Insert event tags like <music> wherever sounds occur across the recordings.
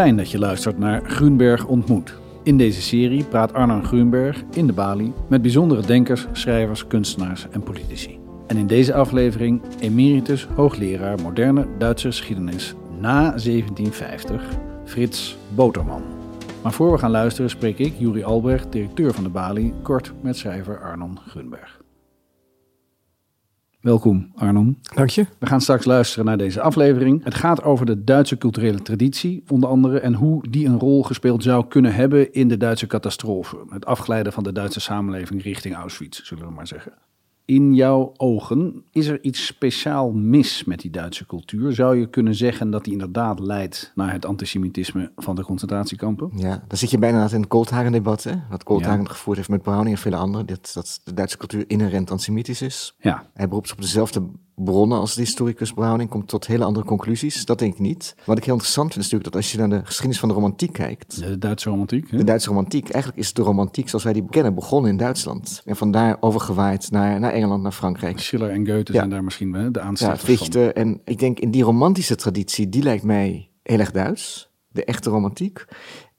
Fijn dat je luistert naar Grunberg ontmoet. In deze serie praat Arnon Grunberg in de Bali met bijzondere denkers, schrijvers, kunstenaars en politici. En in deze aflevering emeritus hoogleraar moderne Duitse geschiedenis na 1750, Frits Boterman. Maar voor we gaan luisteren spreek ik, Juri Albrecht, directeur van de Bali, kort met schrijver Arnon Grunberg. Welkom Arnon. Dank je. We gaan straks luisteren naar deze aflevering. Het gaat over de Duitse culturele traditie, onder andere, en hoe die een rol gespeeld zou kunnen hebben in de Duitse catastrofe. Het afglijden van de Duitse samenleving richting Auschwitz, zullen we maar zeggen. In jouw ogen, is er iets speciaal mis met die Duitse cultuur? Zou je kunnen zeggen dat die inderdaad leidt naar het antisemitisme van de concentratiekampen? Ja, dan zit je bijna in het Goldhagen-debat, hè? Wat Goldhagen gevoerd heeft met Browning en vele anderen. Dat, dat de Duitse cultuur inherent antisemitisch is. Ja. Hij beroept zich op dezelfde bronnen als de historicus Browning, komt tot hele andere conclusies. Dat denk ik niet. Wat ik heel interessant vind is natuurlijk dat als je naar de geschiedenis van de romantiek kijkt. De Duitse romantiek. Hè? De Duitse romantiek, eigenlijk is de romantiek zoals wij die kennen begonnen in Duitsland. En vandaar overgewaaid naar, naar Engeland, naar Frankrijk. Schiller en Goethe Ja. zijn daar misschien hè, de Ja, aanstichters van. Fichte. En ik denk in die romantische traditie, die lijkt mij heel erg Duits. De echte romantiek.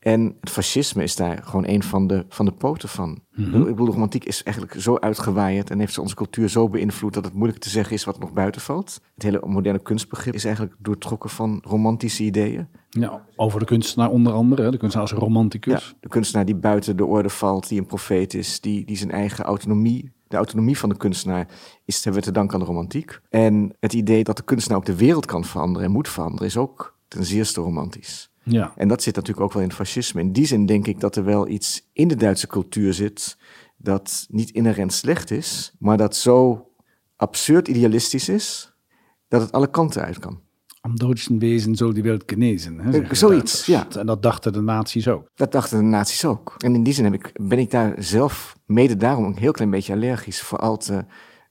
En het fascisme is daar gewoon een van de, van de poten van. Mhm. Ik bedoel, de romantiek is eigenlijk zo uitgewaaid en heeft onze cultuur zo beïnvloed dat het moeilijk te zeggen is wat nog buiten valt. Het hele moderne kunstbegrip is eigenlijk doortrokken van romantische ideeën. Ja, over de kunstenaar onder andere, de kunstenaar als romanticus. Ja, de kunstenaar die buiten de orde valt, die een profeet is, die, die zijn eigen autonomie, de autonomie van de kunstenaar, is hebben we te danken aan de romantiek. En het idee dat de kunstenaar ook de wereld kan veranderen en moet veranderen, is ook ten zeerste romantisch. Ja. En dat zit natuurlijk ook wel in het fascisme. In die zin denk ik dat er wel iets in de Duitse cultuur zit dat niet inherent slecht is, maar dat zo absurd idealistisch is dat het alle kanten uit kan. Am deutschen Wesen zal die wereld genezen. Hè, de zoiets, ja. En dat dachten de nazi's ook. Dat dachten de nazi's ook. En in die zin heb ik, ben ik daar zelf mede daarom een heel klein beetje allergisch voor al te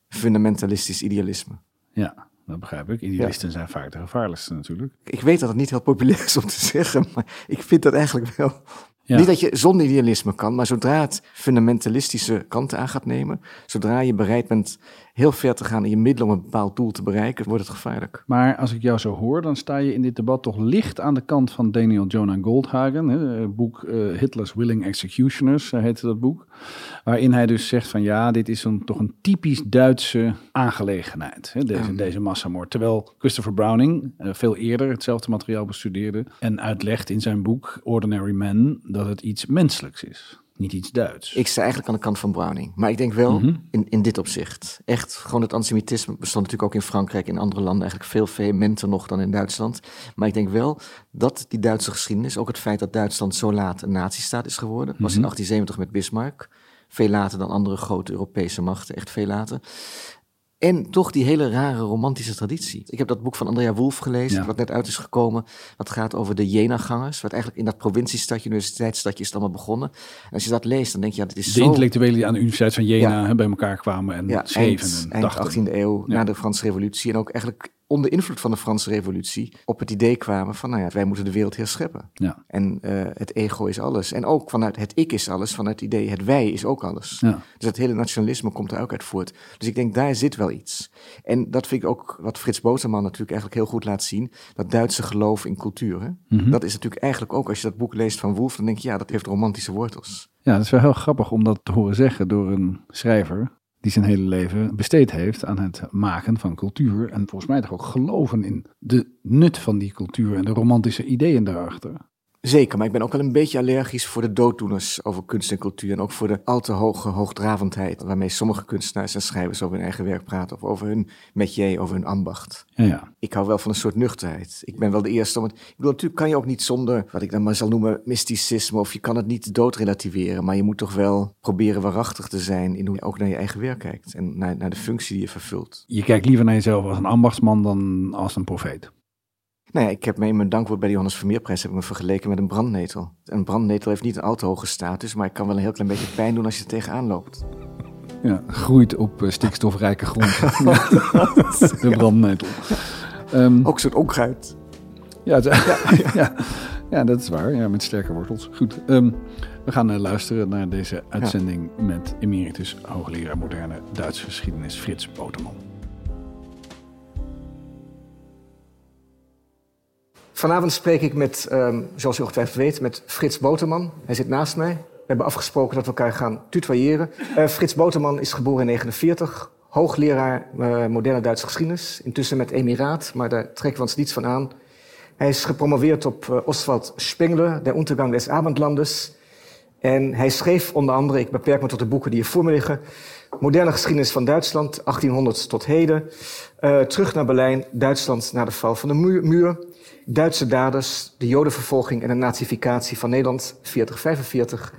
fundamentalistisch idealisme. Ja, dat begrijp ik. Idealisten zijn vaak de gevaarlijkste natuurlijk. Ik weet dat het niet heel populair is om te <laughs> zeggen, maar ik vind dat eigenlijk wel. Ja. Niet dat je zonder idealisme kan, maar zodra het fundamentalistische kanten aan gaat nemen, zodra je bereid bent heel ver te gaan in je middelen om een bepaald doel te bereiken, wordt het gevaarlijk. Maar als ik jou zo hoor, dan sta je in dit debat toch licht aan de kant van Daniel Jonah Goldhagen. Hè, het boek eh, Hitler's Willing Executioners eh, heette dat boek. Waarin hij dus zegt van ja, dit is een, toch een typisch Duitse aangelegenheid. Hè, deze, deze massamoord. Terwijl Christopher Browning eh, veel eerder hetzelfde materiaal bestudeerde. En uitlegt in zijn boek Ordinary Men dat het iets menselijks is. Niet iets Duits. Ik sta eigenlijk aan de kant van Browning. Maar ik denk wel Mhm. in, in dit opzicht. Echt, gewoon het antisemitisme bestond natuurlijk ook in Frankrijk en andere landen eigenlijk veel vehementer nog dan in Duitsland. Maar ik denk wel dat die Duitse geschiedenis, ook het feit dat Duitsland zo laat een nazistaat is geworden, was Mhm. in 1870 met Bismarck. Veel later dan andere grote Europese machten, echt veel later. En toch die hele rare romantische traditie. Ik heb dat boek van Andrea Wolf gelezen, Ja. wat net uit is gekomen. Wat gaat over de Jena-gangers. Wat eigenlijk in dat provinciestadje, universiteitsstadje is het allemaal begonnen. En als je dat leest, dan denk je, ja, dit is de zo... intellectuelen die aan de Universiteit van Jena Ja. bij elkaar kwamen en schreven eind, en eind dachten. 18e eeuw, na de Franse revolutie. En ook eigenlijk onder invloed van de Franse revolutie op het idee kwamen van, nou ja, wij moeten de wereld herscheppen. Ja. En eh, het ego is alles. En ook vanuit het ik is alles, vanuit het idee het wij is ook alles. Ja. Dus het hele nationalisme komt er ook uit voort. Dus ik denk, daar zit wel iets. En dat vind ik ook wat Frits Boterman natuurlijk eigenlijk heel goed laat zien. Dat Duitse geloof in cultuur. hè. Mhm. Dat is natuurlijk eigenlijk ook, als je dat boek leest van Wolf, dan denk je, ja, dat heeft romantische wortels. Ja, dat is wel heel grappig om dat te horen zeggen door een schrijver die zijn hele leven besteed heeft aan het maken van cultuur. En volgens mij toch ook geloven in de nut van die cultuur en de romantische ideeën daarachter. Zeker, maar ik ben ook wel een beetje allergisch voor de dooddoeners over kunst en cultuur. En ook voor de al te hoge hoogdravendheid waarmee sommige kunstenaars en schrijvers over hun eigen werk praten. Of over hun métier, over hun ambacht. Ja, ja. Ik hou wel van een soort nuchterheid. Ik ben wel de eerste om het... Ik bedoel, natuurlijk kan je ook niet zonder, wat ik dan maar zal noemen, mysticisme. Of je kan het niet doodrelativeren. Maar je moet toch wel proberen waarachtig te zijn in hoe je ook naar je eigen werk kijkt. En naar, naar de functie die je vervult. Je kijkt liever naar jezelf als een ambachtsman dan als een profeet. Nou ja, ik heb me in mijn dankwoord bij de Johannes Vermeerprijs heb ik me vergeleken met een brandnetel. Een brandnetel heeft niet een al te hoge status, maar ik kan wel een heel klein beetje pijn doen als je er tegenaan loopt. Ja, groeit op eh, stikstofrijke grond. <laughs> de brandnetel. Ehm, Ook zo'n onkruid. ja, <laughs> ja, ja, dat is waar. Ja, met sterke wortels. Goed. ehm, we gaan eh, luisteren naar deze uitzending met emeritus hoogleraar moderne Duitse geschiedenis Frits Boterman. Vanavond spreek ik met, um, zoals u ongetwijfeld weet, met Frits Boterman. Hij zit naast mij. We hebben afgesproken dat we elkaar gaan tutoyeren. Uh, Frits Boterman is geboren in 1949, hoogleraar uh, moderne Duitse geschiedenis. Intussen met emiraat, maar daar trekken we ons niets van aan. Hij is gepromoveerd op uh, Oswald Spengler, Der Untergang des Abendlandes. En hij schreef onder andere, ik beperk me tot de boeken die hier voor me liggen, Moderne geschiedenis van Duitsland, 1800 tot heden. Terug naar Berlijn, Duitsland na de val van de muur. Duitse daders, de jodenvervolging en de nazificatie van Nederland, 4045.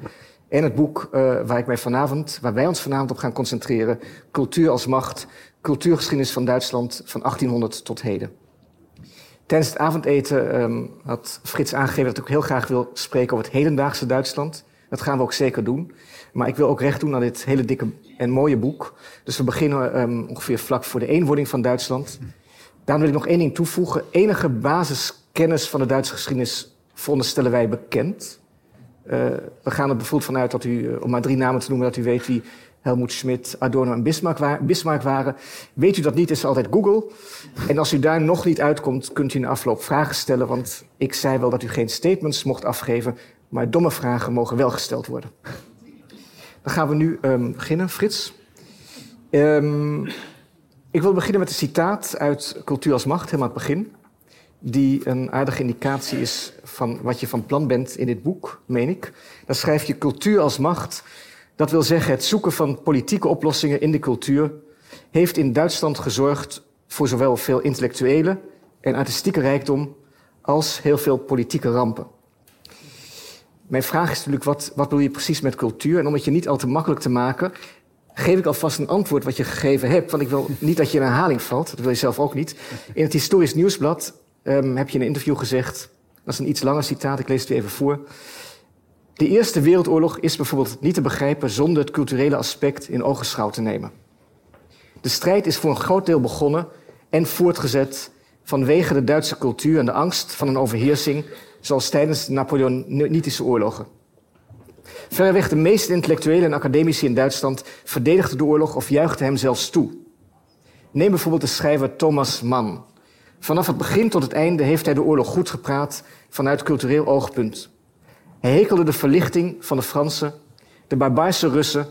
En het boek uh, waar, ik mij vanavond, waar wij ons vanavond op gaan concentreren, Cultuur als macht, cultuurgeschiedenis van Duitsland van 1800 tot heden. Tijdens het avondeten um, had Frits aangegeven dat ik heel graag wil spreken over het hedendaagse Duitsland. Dat gaan we ook zeker doen. Maar ik wil ook recht doen aan dit hele dikke en mooie boek. Dus we beginnen um, ongeveer vlak voor de eenwording van Duitsland. Daarom wil ik nog één ding toevoegen. Enige basiskennis van de Duitse geschiedenis veronderstellen wij bekend. Uh, we gaan er bijvoorbeeld vanuit dat u, om maar drie namen te noemen, dat u weet wie Helmoet Schmidt, Adorno en Bismarck, Bismarck waren. Weet u dat niet, is altijd Google. En als u daar nog niet uitkomt, kunt u in de afloop vragen stellen. Want ik zei wel dat u geen statements mocht afgeven, maar domme vragen mogen wel gesteld worden. Dan gaan we nu um, beginnen. Frits. Um, ik wil beginnen met een citaat uit Cultuur als Macht, helemaal aan het begin. Die een aardige indicatie is van wat je van plan bent in dit boek, meen ik. Dan schrijf je cultuur als macht. Dat wil zeggen het zoeken van politieke oplossingen in de cultuur heeft in Duitsland gezorgd voor zowel veel intellectuele en artistieke rijkdom als heel veel politieke rampen. Mijn vraag is natuurlijk, wat, wat bedoel je precies met cultuur? En om het je niet al te makkelijk te maken, geef ik alvast een antwoord wat je gegeven hebt. Want ik wil niet dat je in herhaling valt, dat wil je zelf ook niet. In het Historisch Nieuwsblad um, heb je in een interview gezegd, dat is een iets langer citaat, ik lees het even voor. De Eerste Wereldoorlog is bijvoorbeeld niet te begrijpen zonder het culturele aspect in ogenschouw te nemen. De strijd is voor een groot deel begonnen en voortgezet vanwege de Duitse cultuur en de angst van een overheersing zoals tijdens de Napoleonitische oorlogen. Verreweg de meeste intellectuelen en academici in Duitsland verdedigden de oorlog of juichten hem zelfs toe. Neem bijvoorbeeld de schrijver Thomas Mann. Vanaf het begin tot het einde heeft hij de oorlog goed gepraat vanuit cultureel oogpunt. Hij hekelde de verlichting van de Fransen, de barbaarse Russen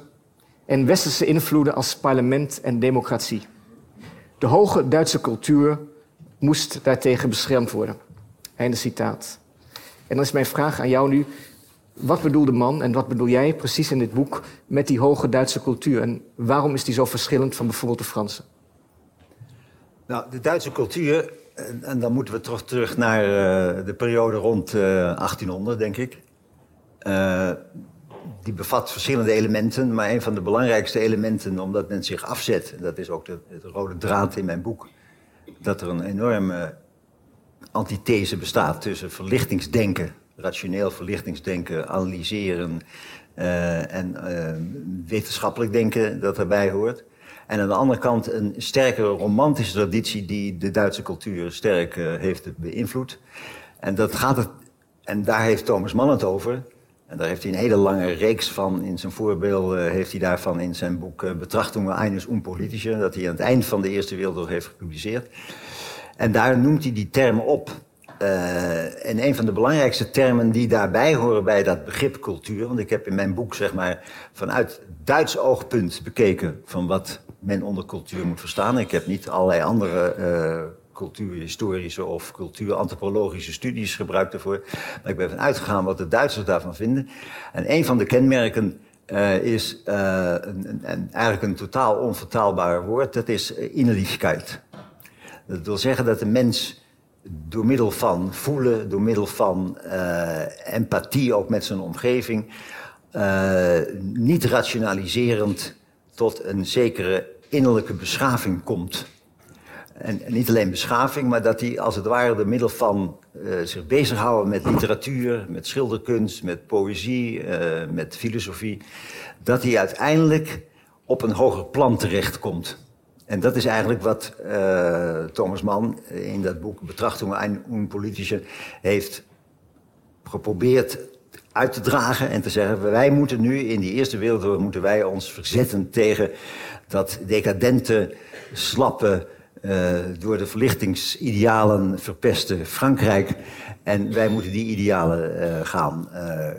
en westerse invloeden als parlement en democratie. De hoge Duitse cultuur moest daartegen beschermd worden. Einde citaat. En dan is mijn vraag aan jou nu. Wat bedoelde man en wat bedoel jij precies in dit boek met die hoge Duitse cultuur? En waarom is die zo verschillend van bijvoorbeeld de Franse? Nou, de Duitse cultuur, en, en dan moeten we toch terug naar uh, de periode rond uh, eh, 1800, denk ik. Uh, die bevat verschillende elementen, maar een van de belangrijkste elementen, omdat men zich afzet, en dat is ook de, de rode draad in mijn boek, dat er een enorme antithese bestaat tussen verlichtingsdenken, rationeel verlichtingsdenken, analyseren uh, en uh, wetenschappelijk denken dat erbij hoort. En aan de andere kant een sterke romantische traditie die de Duitse cultuur sterk uh, heeft beïnvloed. En, dat gaat het, en daar heeft Thomas Mann het over. En daar heeft hij een hele lange reeks van. In zijn voorbeeld heeft hij daarvan in zijn boek Betrachtungen eines Unpolitische, dat hij aan het eind van de Eerste Wereldoorlog heeft gepubliceerd. En daar noemt hij die termen op. Uh, en een van de belangrijkste termen die daarbij horen bij dat begrip cultuur, want ik heb in mijn boek zeg maar vanuit Duits oogpunt bekeken van wat men onder cultuur moet verstaan. Ik heb niet allerlei andere uh, cultuurhistorische of cultuurantropologische studies gebruikt ervoor, maar ik ben van uitgegaan wat de Duitsers daarvan vinden. En een van de kenmerken uh, is een, een, eigenlijk een totaal onvertaalbaar woord, dat is innerlijkheid. Dat wil zeggen dat de mens door middel van voelen, door middel van uh, empathie ook met zijn omgeving, uh, niet rationaliserend tot een zekere innerlijke beschaving komt. En, niet alleen beschaving, maar dat hij als het ware door middel van uh, zich bezighouden met literatuur, met schilderkunst, met poëzie, met filosofie, dat hij uiteindelijk op een hoger plan terechtkomt. En dat is eigenlijk wat uh, Thomas Mann in dat boek Betrachtingen een Politische heeft geprobeerd uit te dragen en te zeggen: wij moeten nu in die Eerste Wereldoorlog moeten wij ons verzetten tegen dat decadente, slappe, uh, door de verlichtingsidealen verpeste Frankrijk. En wij moeten die idealen uh, gaan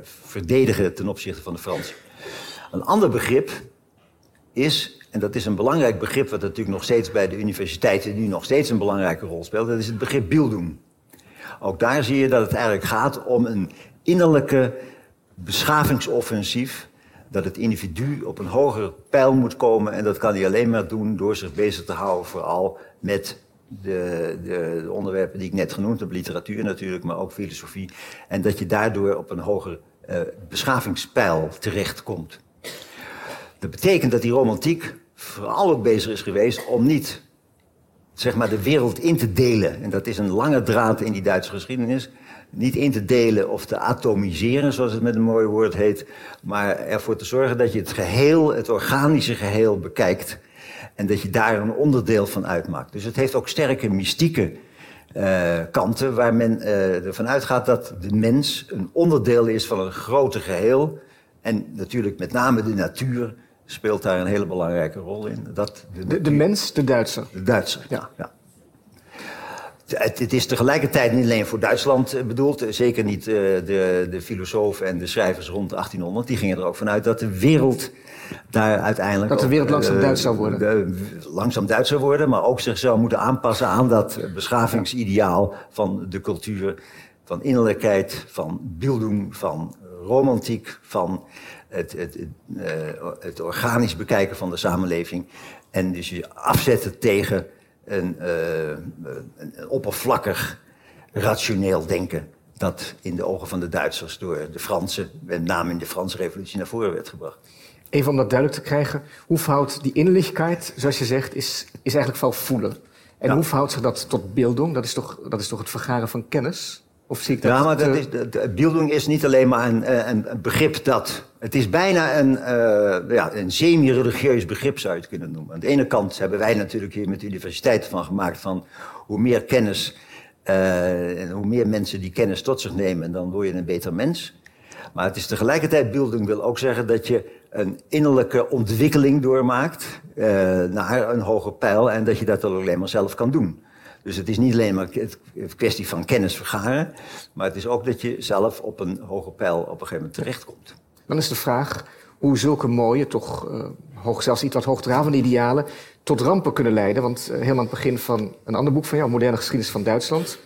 verdedigen ten opzichte van de Fransen. Een ander begrip is, en dat is een belangrijk begrip wat natuurlijk nog steeds bij de universiteiten nu nog steeds een belangrijke rol speelt, dat is het begrip Bildung. Ook daar zie je dat het eigenlijk gaat om een innerlijke beschavingsoffensief dat het individu op een hoger pijl moet komen. En dat kan hij alleen maar doen door zich bezig te houden, vooral met de, de, de onderwerpen die ik net genoemd heb, literatuur natuurlijk, maar ook filosofie. En dat je daardoor op een hoger uh, beschavingspijl terechtkomt. Dat betekent dat die romantiek vooral ook bezig is geweest om niet zeg maar, de wereld in te delen. En dat is een lange draad in die Duitse geschiedenis niet in te delen of te atomiseren, zoals het met een mooi woord heet, maar ervoor te zorgen dat je het geheel, het organische geheel bekijkt en dat je daar een onderdeel van uitmaakt. Dus het heeft ook sterke mystieke uh, kanten waar men uh, ervan uitgaat dat de mens een onderdeel is van een groter geheel en natuurlijk met name de natuur speelt daar een hele belangrijke rol in. Dat de, de, de mens, de Duitser. De Duitser, ja. ja het, het, is tegelijkertijd niet alleen voor Duitsland eh, bedoeld. Eh, zeker niet uh, de, de filosofen en de schrijvers rond 1800. Die gingen er ook vanuit dat de wereld daar uiteindelijk... Dat de wereld langzaam uh, Duits zou worden. De, langzaam Duits zou worden, maar ook zich zou moeten aanpassen aan dat beschavingsideaal van de cultuur. Van innerlijkheid, van bildung, van romantiek, van het, het, het, het organisch bekijken van de samenleving. En dus je afzetten tegen een, uh, een oppervlakkig, rationeel denken. Dat in de ogen van de Duitsers door de Fransen, met name in de Franse revolutie, naar voren werd gebracht. Even om dat duidelijk te krijgen, hoe verhoudt die innerlijkheid, zoals je zegt, is, is eigenlijk vooral voelen. En ja. hoe verhoudt zich dat tot beelding? Dat is toch, dat is toch het vergaren van kennis? Of zie ik dat ja, maar dat is, de, beelding is niet alleen maar een, eh, een, een begrip dat... Het is bijna een, uh, ja, een semi-religieus begrip, zou je het kunnen noemen. Aan de ene kant hebben wij natuurlijk hier met de universiteit van gemaakt... van hoe meer kennis uh, en hoe meer mensen die kennis tot zich nemen... dan word je een beter mens. Maar het is tegelijkertijd, beelding wil ook zeggen dat je een innerlijke ontwikkeling doormaakt... Uh, naar een hoger pijl en dat je dat alleen maar zelf kan doen. Dus het is niet alleen maar een kwestie van kennis vergaren, maar het is ook dat je zelf op een hoger pijl op een gegeven moment terechtkomt. Dan is de vraag hoe zulke mooie, toch uh, hoog, zelfs iets wat hoogdravende idealen tot rampen kunnen leiden. Want uh, helemaal aan het begin van een ander boek van jou, Moderne Geschiedenis van Duitsland,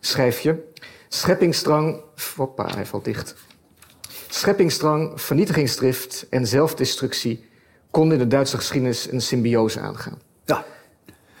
schrijf je... Scheppingsdrang... Hoppa, hij valt dicht. Scheppingsdrang, vernietigingsdrift en zelfdestructie konden in de Duitse geschiedenis een symbiose aangaan. Ja.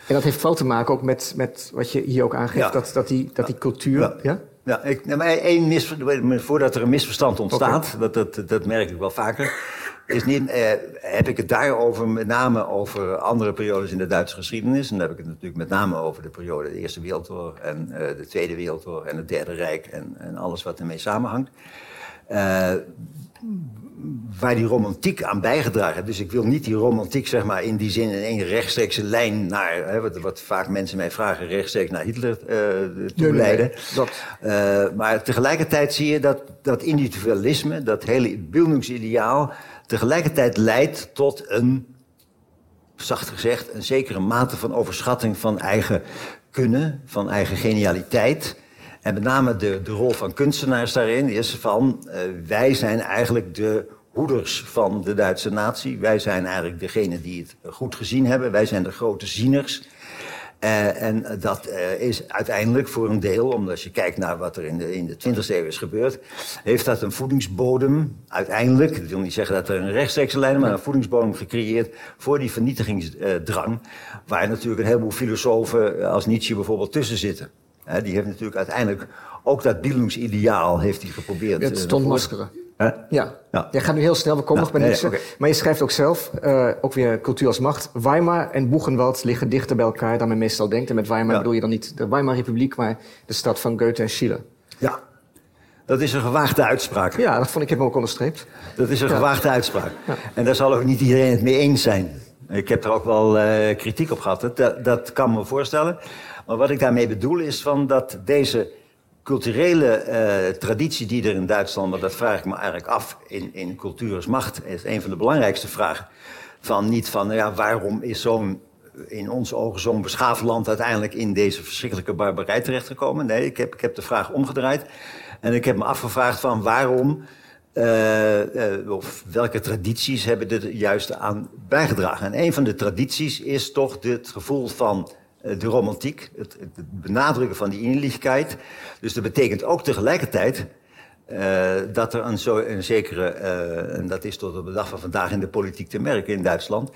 En dat heeft vooral te maken ook met, met wat je hier ook aangeeft, ja. dat, dat, die, dat die cultuur... Ja, ja? ja ik, maar één mis, voordat er een misverstand ontstaat, okay. dat, dat, dat merk ik wel vaker... Is niet, eh, heb ik het daarover met name over andere periodes in de Duitse geschiedenis. En dan heb ik het natuurlijk met name over de periode de Eerste Wereldoorlog en uh, de Tweede Wereldoorlog en het Derde Rijk en, en alles wat ermee samenhangt. Uh, waar die romantiek aan bijgedragen heeft. Dus ik wil niet die romantiek zeg maar, in die zin in één rechtstreekse lijn naar... Hè, wat, wat, vaak mensen mij vragen, rechtstreeks naar Hitler uh, toe leiden. Nee, uh, maar tegelijkertijd zie je dat, dat individualisme, dat hele bildungsideaal... tegelijkertijd leidt tot een, zacht gezegd... een zekere mate van overschatting van eigen kunnen, van eigen genialiteit... En met name de, de rol van kunstenaars daarin is van... Uh, wij zijn eigenlijk de hoeders van de Duitse natie. Wij zijn eigenlijk degene die het goed gezien hebben. Wij zijn de grote zieners. Uh, en dat uh, is uiteindelijk voor een deel, omdat je kijkt naar wat er in de, in de 20e eeuw is gebeurd, heeft dat een voedingsbodem uiteindelijk, ik wil niet zeggen dat er een rechtstreekse lijn, maar een voedingsbodem gecreëerd voor die vernietigingsdrang, waar natuurlijk een heleboel filosofen als Nietzsche bijvoorbeeld tussen zitten. Uh, die heeft natuurlijk uiteindelijk ook dat bildungsideaal heeft hij geprobeerd. Het stond maskeren. Huh? Ja. ja. Jij gaat nu heel snel, we komen nog bij. Nee, okay. Maar je schrijft ook zelf, uh, ook weer cultuur als macht. Weimar en Boegenwald liggen dichter bij elkaar dan men meestal denkt. En met Weimar ja. bedoel je dan niet de Weimar-republiek, maar de stad van Goethe en Schiller. Ja, dat is een gewaagde uitspraak. Ja, dat vond ik, heb ook onderstreept. Dat is een ja. gewaagde uitspraak. En daar zal ook niet iedereen het mee eens zijn. Ik heb er ook wel uh, kritiek op gehad, dat, dat kan me voorstellen. Maar wat ik daarmee bedoel is van dat deze culturele uh, traditie die er in Duitsland, maar dat vraag ik me eigenlijk af in, in cultuur als macht, is een van de belangrijkste vragen. Van niet van, ja, waarom is zo'n in onze ogen zo'n beschaafd land uiteindelijk in deze verschrikkelijke barbarij terechtgekomen? Nee, ik heb, ik heb de vraag omgedraaid. En ik heb me afgevraagd van waarom, uh, uh, of welke tradities hebben er juist aan bijgedragen. En een van de tradities is toch het gevoel van de romantiek, het, benadrukken van die inlichtheid. Dus dat betekent ook tegelijkertijd uh, dat er een, zo, een zekere, uh, en dat is tot op de dag van vandaag in de politiek te merken in Duitsland,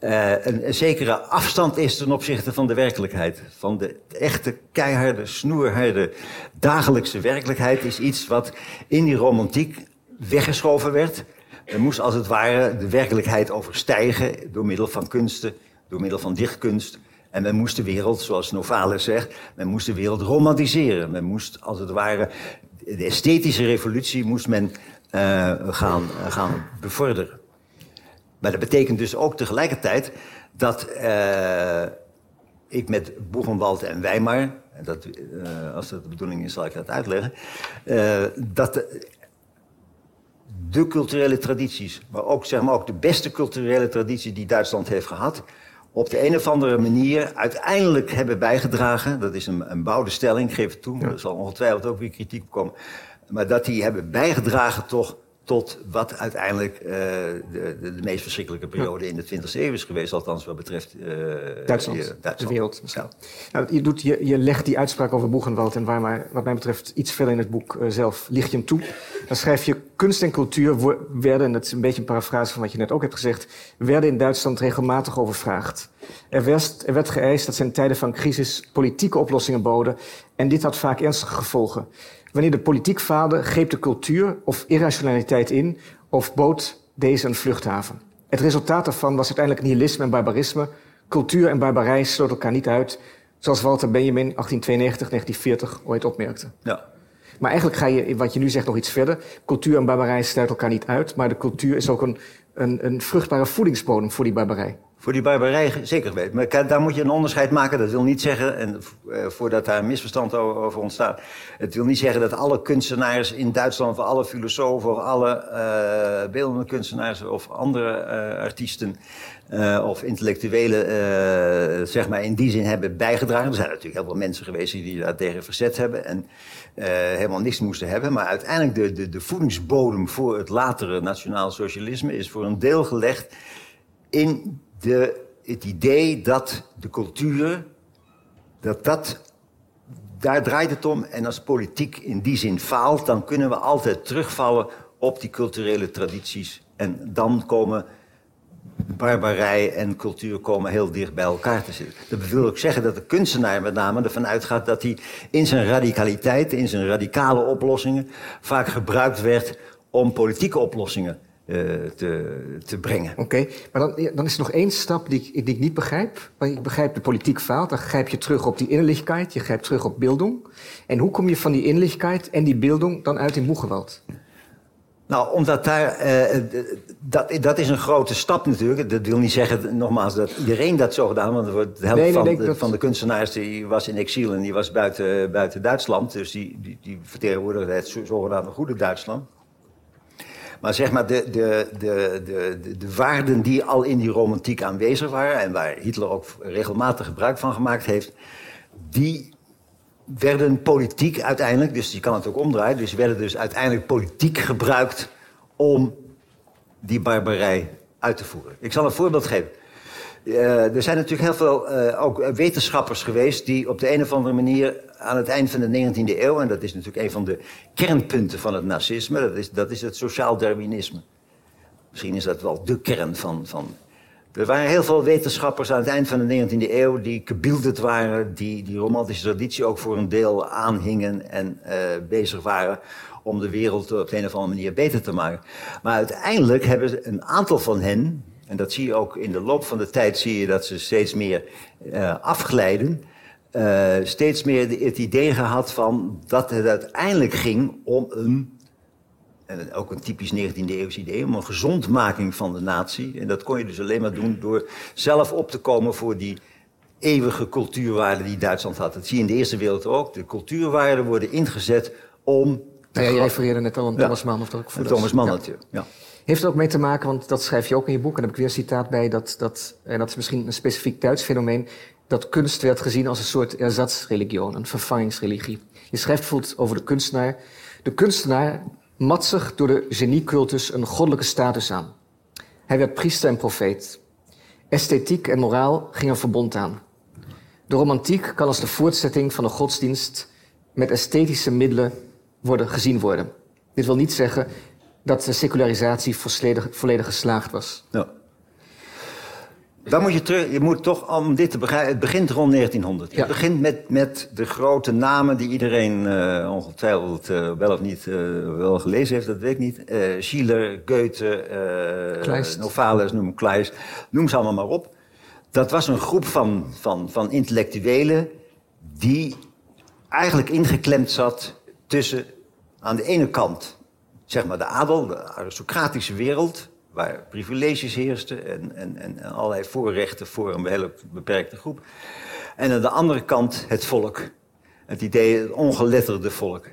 een, een, zekere afstand is ten opzichte van de werkelijkheid. Van de echte keiharde, snoerharde dagelijkse werkelijkheid is iets wat in die romantiek weggeschoven werd. Er moest als het ware de werkelijkheid overstijgen door middel van kunsten, door middel van dichtkunst. En men moest de wereld, zoals Novalis zegt, men moest de wereld romantiseren. Men moest als het ware de esthetische revolutie moest men uh, gaan, uh, gaan bevorderen. Maar dat betekent dus ook tegelijkertijd dat uh, ik met Boegenwald en Weimar, dat, als dat de bedoeling is zal ik dat uitleggen, dat de, de, culturele tradities, maar ook, zeg maar, ook de beste culturele traditie die Duitsland heeft gehad, op de een of andere manier uiteindelijk hebben bijgedragen. Dat is een, een bouwde stelling, geef het toe, ja. er zal ongetwijfeld ook weer kritiek komen. Maar dat die hebben bijgedragen toch tot wat uiteindelijk uh, de, de, de, meest verschrikkelijke periode in de 20e eeuw is geweest, althans wat betreft uh, Duitsland, je, Duitsland, de wereld. Ja. Nou, je, doet, je, je legt die uitspraak over Boegenwald en waar maar, wat mij betreft iets verder in het boek uh, zelf licht je hem toe. Dan schrijf je, kunst en cultuur werden, en dat is een beetje een parafrase van wat je net ook hebt gezegd, werden in Duitsland regelmatig overvraagd. Er werd, er werd geëist dat ze in tijden van crisis politieke oplossingen boden en dit had vaak ernstige gevolgen. Wanneer de politiek faalde, greep de cultuur of irrationaliteit in of bood deze een vluchthaven. Het resultaat daarvan was uiteindelijk nihilisme en barbarisme. Cultuur en barbarij sloten elkaar niet uit, zoals Walter Benjamin 1892, 1940 ooit opmerkte. Ja. Maar eigenlijk ga je, wat je nu zegt, nog iets verder. Cultuur en barbarij sluiten elkaar niet uit, maar de cultuur is ook een, een, een vruchtbare voedingsbodem voor die barbarij. Voor die barbarij zeker weten. Maar daar moet je een onderscheid maken. Dat wil niet zeggen, en uh, voordat daar een misverstand over ontstaat. Het wil niet zeggen dat alle kunstenaars in Duitsland, of alle filosofen, of alle uh, beeldende kunstenaars of andere uh, artiesten of intellectuelen, zeg maar, in die zin hebben bijgedragen. Er zijn natuurlijk heel veel mensen geweest die daar tegen verzet hebben en helemaal niks moesten hebben. Maar uiteindelijk de, de, de voedingsbodem voor het latere nationaal socialisme is voor een deel gelegd in het idee dat de cultuur, dat dat, daar draait het om. En als politiek in die zin faalt, dan kunnen we altijd terugvallen op die culturele tradities. En dan komen barbarij en cultuur komen heel dicht bij elkaar te zitten. Dat wil ook zeggen dat de kunstenaar met name ervan uitgaat dat hij in zijn radicaliteit, in zijn radicale oplossingen, vaak gebruikt werd om politieke oplossingen te, te brengen. Oké, okay. maar dan, dan is er nog één stap die ik, die ik niet begrijp. Ik begrijp de politiek faalt, dan grijp je terug op die innerlijkheid, je grijpt terug op bildung. En hoe kom je van die innerlijkheid en die bildung dan uit in Boegewald? Nou, omdat daar, uh, dat, dat is een grote stap natuurlijk. Dat wil niet zeggen, nogmaals, dat iedereen dat zo gedaan Want de helft nee, van, de, dat... van de kunstenaars die was in exil en die was buiten, buiten Duitsland. Dus die, die, die vertegenwoordigde het zogenaamde goede Duitsland. Maar zeg maar, de, de, de, de, de, waarden die al in die romantiek aanwezig waren... en waar Hitler ook regelmatig gebruik van gemaakt heeft... die werden politiek uiteindelijk, dus je kan het ook omdraaien... dus werden dus uiteindelijk politiek gebruikt om die barbarij uit te voeren. Ik zal een voorbeeld geven. Uh, er zijn natuurlijk heel veel uh, ook wetenschappers geweest die op de een of andere manier aan het eind van de 19e eeuw, en dat is natuurlijk een van de kernpunten van het nazisme, dat is, dat is het sociaal darwinisme. Misschien is dat wel de kern van, van. Er waren heel veel wetenschappers aan het eind van de 19e eeuw die gebeelderd waren, die die romantische traditie ook voor een deel aanhingen en uh, bezig waren om de wereld op de een of andere manier beter te maken. Maar uiteindelijk hebben een aantal van hen, en dat zie je ook in de loop van de tijd, zie je dat ze steeds meer uh, afglijden. Uh, steeds meer het idee gehad van dat het uiteindelijk ging om een, en ook een typisch 19e eeuws idee, om een gezondmaking van de natie. En dat kon je dus alleen maar doen door zelf op te komen voor die eeuwige cultuurwaarden die Duitsland had. Dat zie je in de Eerste Wereldoorlog ook. De cultuurwaarden worden ingezet om ja, je refereerde net al aan Thomas Mann. Of dat ook voor Thomas Mann ja. natuurlijk, ja. Heeft er ook mee te maken, want dat schrijf je ook in je boek... en daar heb ik weer een citaat bij, dat, dat, en dat is misschien een specifiek Duits fenomeen... dat kunst werd gezien als een soort ersatzreligion, een vervangingsreligie. Je schrijft bijvoorbeeld over de kunstenaar. De kunstenaar mat zich door de geniecultus een goddelijke status aan. Hij werd priester en profeet. Esthetiek en moraal gingen verbond aan. De romantiek kan als de voortzetting van een godsdienst met esthetische middelen worden gezien worden. Dit wil niet zeggen dat de secularisatie volledig, volledig geslaagd was. Ja. Dan moet je terug, je moet toch, om dit te begrijpen, het begint rond 1900. Ja. Het begint met, met de grote namen die iedereen uh, ongetwijfeld uh, wel of niet uh, wel gelezen heeft, dat weet ik niet. Schiller, Goethe, Kleist. Novalis, noem Kleist, noem ze allemaal maar op. Dat was een groep van, van, van intellectuelen die eigenlijk ingeklemd zat tussen aan de ene kant zeg maar de adel, de aristocratische wereld, waar privileges heersten en, en, en allerlei voorrechten voor een hele beperkte groep. En aan de andere kant het volk, het idee, het ongeletterde volk.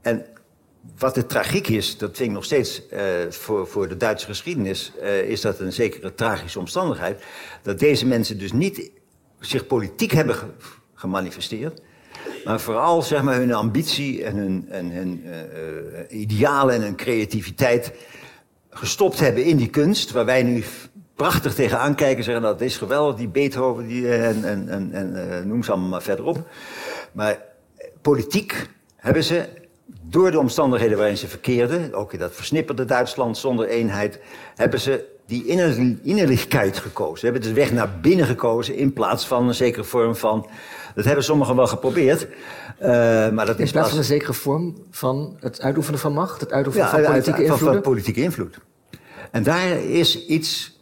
En wat de tragiek is, dat vind ik nog steeds uh, voor, voor de Duitse geschiedenis, uh, is dat een zekere tragische omstandigheid. Dat deze mensen dus niet zich politiek hebben ge gemanifesteerd, maar vooral zeg maar, hun ambitie en hun, en hun uh, idealen en hun creativiteit gestopt hebben in die kunst, waar wij nu prachtig tegenaan kijken en zeggen dat is geweldig, die Beethoven die, en, en, en, en noem ze allemaal maar verderop. Maar politiek hebben ze door de omstandigheden waarin ze verkeerden, ook in dat versnipperde Duitsland zonder eenheid, hebben ze die innerlijkheid gekozen. Ze hebben de weg naar binnen gekozen in plaats van een zekere vorm van. Dat hebben sommigen wel geprobeerd. Uh, maar dat is plaats van een zekere vorm van het uitoefenen van macht, het uitoefenen ja, van politieke van, invloed. van politieke invloed. En daar is iets,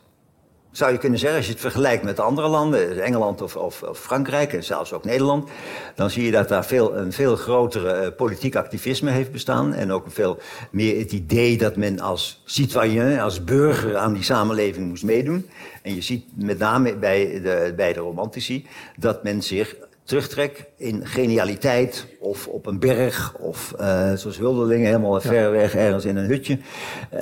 zou je kunnen zeggen, als je het vergelijkt met andere landen, Engeland of, of, of Frankrijk en zelfs ook Nederland, dan zie je dat daar veel, een veel grotere uh, politiek activisme heeft bestaan. En ook veel meer het idee dat men als citoyen, als burger aan die samenleving moest meedoen. En je ziet met name bij de, bij de romantici dat men zich terugtrekt in genialiteit of op een berg of uh, zoals wilderlingen helemaal ja. ver weg ergens in een hutje. Uh,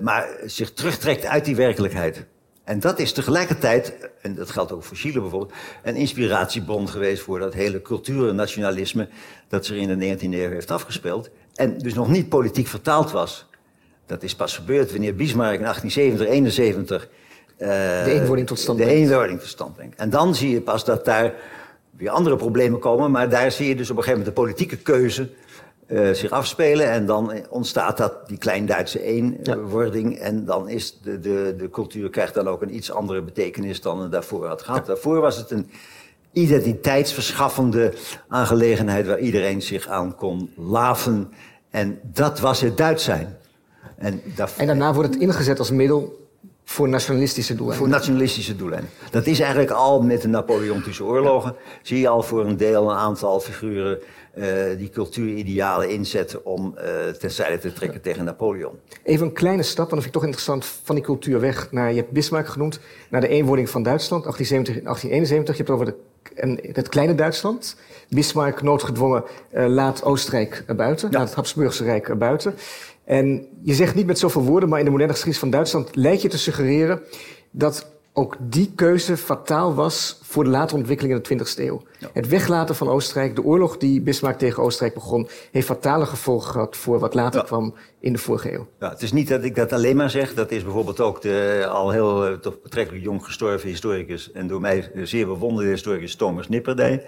maar zich terugtrekt uit die werkelijkheid. En dat is tegelijkertijd, en dat geldt ook voor Chile bijvoorbeeld, een inspiratiebron geweest voor dat hele cultuurnationalisme dat zich in de 19e eeuw heeft afgespeeld. En dus nog niet politiek vertaald was. Dat is pas gebeurd wanneer Bismarck in 1870, 71 uh, de eenwording tot stand de brengt. eenwording tot stand brengt. En dan zie je pas dat daar weer andere problemen komen. Maar daar zie je dus op een gegeven moment de politieke keuze uh, zich afspelen. En dan ontstaat dat, die Klein-Duitse eenwording. Ja. En dan is de, de, de cultuur krijgt dan ook een iets andere betekenis dan het daarvoor had gehad. Ja. Daarvoor was het een identiteitsverschaffende aangelegenheid waar iedereen zich aan kon laven. En dat was het Duits zijn. En, en daarna wordt het ingezet als middel voor nationalistische doeleinden. Voor nationalistische doeleinden. Dat is eigenlijk al met de Napoleontische oorlogen. Zie je al voor een deel een aantal figuren uh, die cultuuridealen inzetten om uh, ten zijde te trekken tegen Napoleon. Even een kleine stap, want dat vind ik toch interessant, van die cultuur weg naar, je hebt Bismarck genoemd, naar de eenwording van Duitsland, 1870, 1871. Je hebt het over de, en, het kleine Duitsland. Bismarck noodgedwongen uh, laat Oostenrijk buiten, ja. laat het Habsburgse Rijk buiten. En je zegt niet met zoveel woorden, maar in de moderne geschiedenis van Duitsland lijkt je te suggereren dat ook die keuze fataal was voor de latere ontwikkeling in de 20e eeuw. Ja. Het weglaten van Oostenrijk, de oorlog die Bismarck tegen Oostenrijk begon, heeft fatale gevolgen gehad voor wat later ja. kwam in de vorige eeuw. Ja, het is niet dat ik dat alleen maar zeg. Dat is bijvoorbeeld ook de al heel uh, toch betrekkelijk jong gestorven historicus en door mij zeer bewonderde historicus Thomas Nipperdij,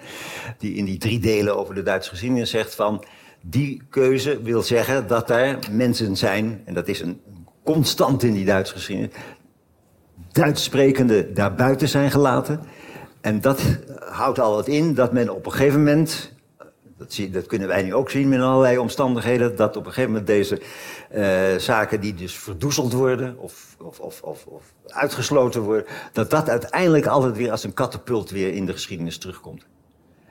die in die drie delen over de Duitse geschiedenis zegt van die keuze wil zeggen dat daar mensen zijn, en dat is een constant in die Duitse geschiedenis, Duits sprekende daarbuiten zijn gelaten. En dat houdt al wat in dat men op een gegeven moment, dat, zie, dat kunnen wij nu ook zien met allerlei omstandigheden, dat op een gegeven moment deze uh, zaken die dus verdoezeld worden of, of, of, of uitgesloten worden, dat dat uiteindelijk altijd weer als een katapult weer in de geschiedenis terugkomt.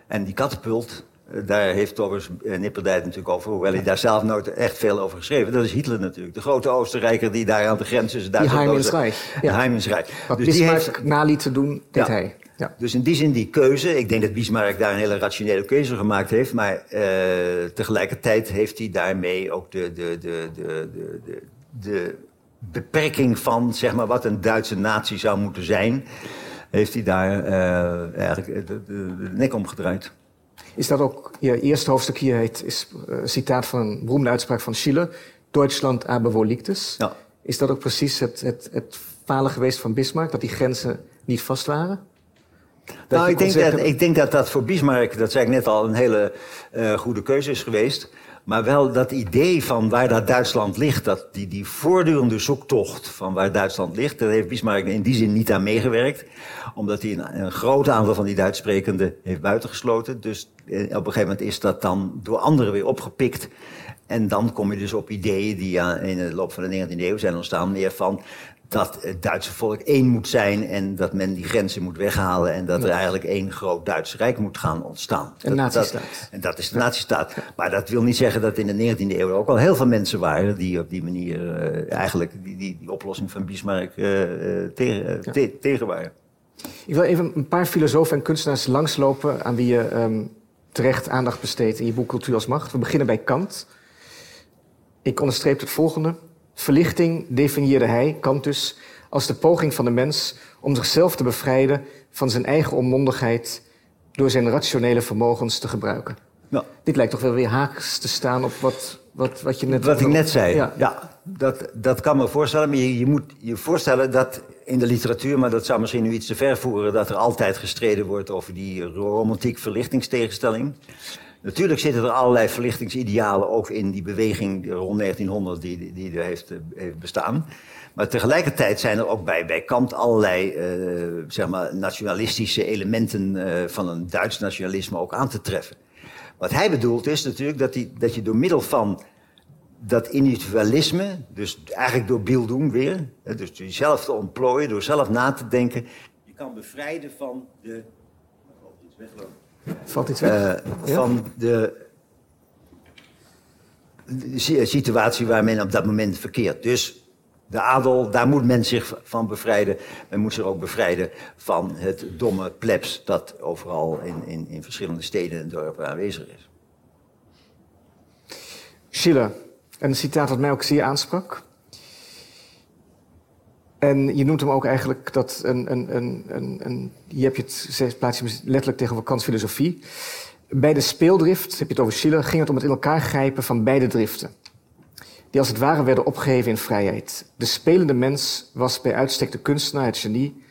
En die katapult, daar heeft Thomas Nipperdij het natuurlijk over, hoewel hij daar zelf nooit echt veel over geschreven. Dat is Hitler natuurlijk, de grote Oostenrijker die daar aan de grens tussen Die Heimensrijk. Ja. Heimensrijk. Wat dus Bismarck heeft... naliet te doen, deed ja. hij. Ja. Dus in die zin die keuze, ik denk dat Bismarck daar een hele rationele keuze gemaakt heeft, maar eh, tegelijkertijd heeft hij daarmee ook de, de, de, de, de, de, de beperking van zeg maar, wat een Duitse natie zou moeten zijn, heeft hij daar eh, eigenlijk de, de, de nek omgedraaid. Is dat ook, je eerste hoofdstuk hier heet, is eh, een citaat van een beroemde uitspraak van Schiller. Deutschland aber wo liegt es? Ja. Is dat ook precies het, het, het falen geweest van Bismarck, dat die grenzen niet vast waren? Dat nou, ik denk, zeggen- dat, ik denk dat dat voor Bismarck, dat zei ik net al, een hele eh, goede keuze is geweest. Maar wel dat idee van waar dat Duitsland ligt, dat die, die voortdurende zoektocht van waar Duitsland ligt, daar heeft Bismarck in die zin niet aan meegewerkt. Omdat hij een, een groot aantal van die Duits sprekenden heeft buitengesloten. Dus eh, op een gegeven moment is dat dan door anderen weer opgepikt. En dan kom je dus op ideeën die in de loop van de 19e eeuw zijn ontstaan, meer van dat het Duitse volk één moet zijn en dat men die grenzen moet weghalen en dat er eigenlijk één groot Duits Rijk moet gaan ontstaan. Een nazistaat. En dat is de nazistaat. Maar dat wil niet zeggen dat in de 19e eeuw er ook al heel veel mensen waren die op die manier eh, eigenlijk die, die, die oplossing van Bismarck eh, eh, tegen, eh, te- tegen waren. Ik wil even een paar filosofen en kunstenaars langslopen aan wie je ehm, terecht aandacht besteedt in je boek Cultuur als Macht. We beginnen bij Kant. Ik onderstreep het volgende. Verlichting definieerde hij, Kant dus, als de poging van de mens om zichzelf te bevrijden van zijn eigen onmondigheid door zijn rationele vermogens te gebruiken. Nou, Dit lijkt toch wel weer haaks te staan op wat, wat, wat je net... wat ik net zei, Ja. ja. Dat, dat kan me voorstellen. Maar je, je moet je voorstellen dat in de literatuur, maar dat zou misschien nu iets te ver voeren, dat er altijd gestreden wordt over die romantiek-verlichtingstegenstelling. Natuurlijk zitten er allerlei verlichtingsidealen ook in die beweging rond 1900 die, die, die er heeft, eh, heeft bestaan. Maar tegelijkertijd zijn er ook bij, bij Kant allerlei eh, zeg maar nationalistische elementen eh, van een Duits nationalisme ook aan te treffen. Wat hij bedoelt is natuurlijk dat, hij, dat je door middel van dat individualisme, dus eigenlijk door Bildung weer, hè, dus door jezelf te ontplooien, door zelf na te denken, je kan bevrijden van de. Iets weglopen. Valt iets weg? Eh, van de, de si- situatie waar men op dat moment verkeert. Dus de adel, daar moet men zich van bevrijden. Men moet zich ook bevrijden van het domme plebs dat overal in, in, in verschillende steden en dorpen aanwezig is. Schiller, een citaat dat mij ook zeer aansprak. En je noemt hem ook eigenlijk dat een, een, een, een, een je hebt het plaats letterlijk tegenover Kants filosofie. Bij de speeldrift, heb je het over Schiller, ging het om het in elkaar grijpen van beide driften. Die als het ware werden opgeheven in vrijheid. De spelende mens was bij uitstek de kunstenaar, het genie.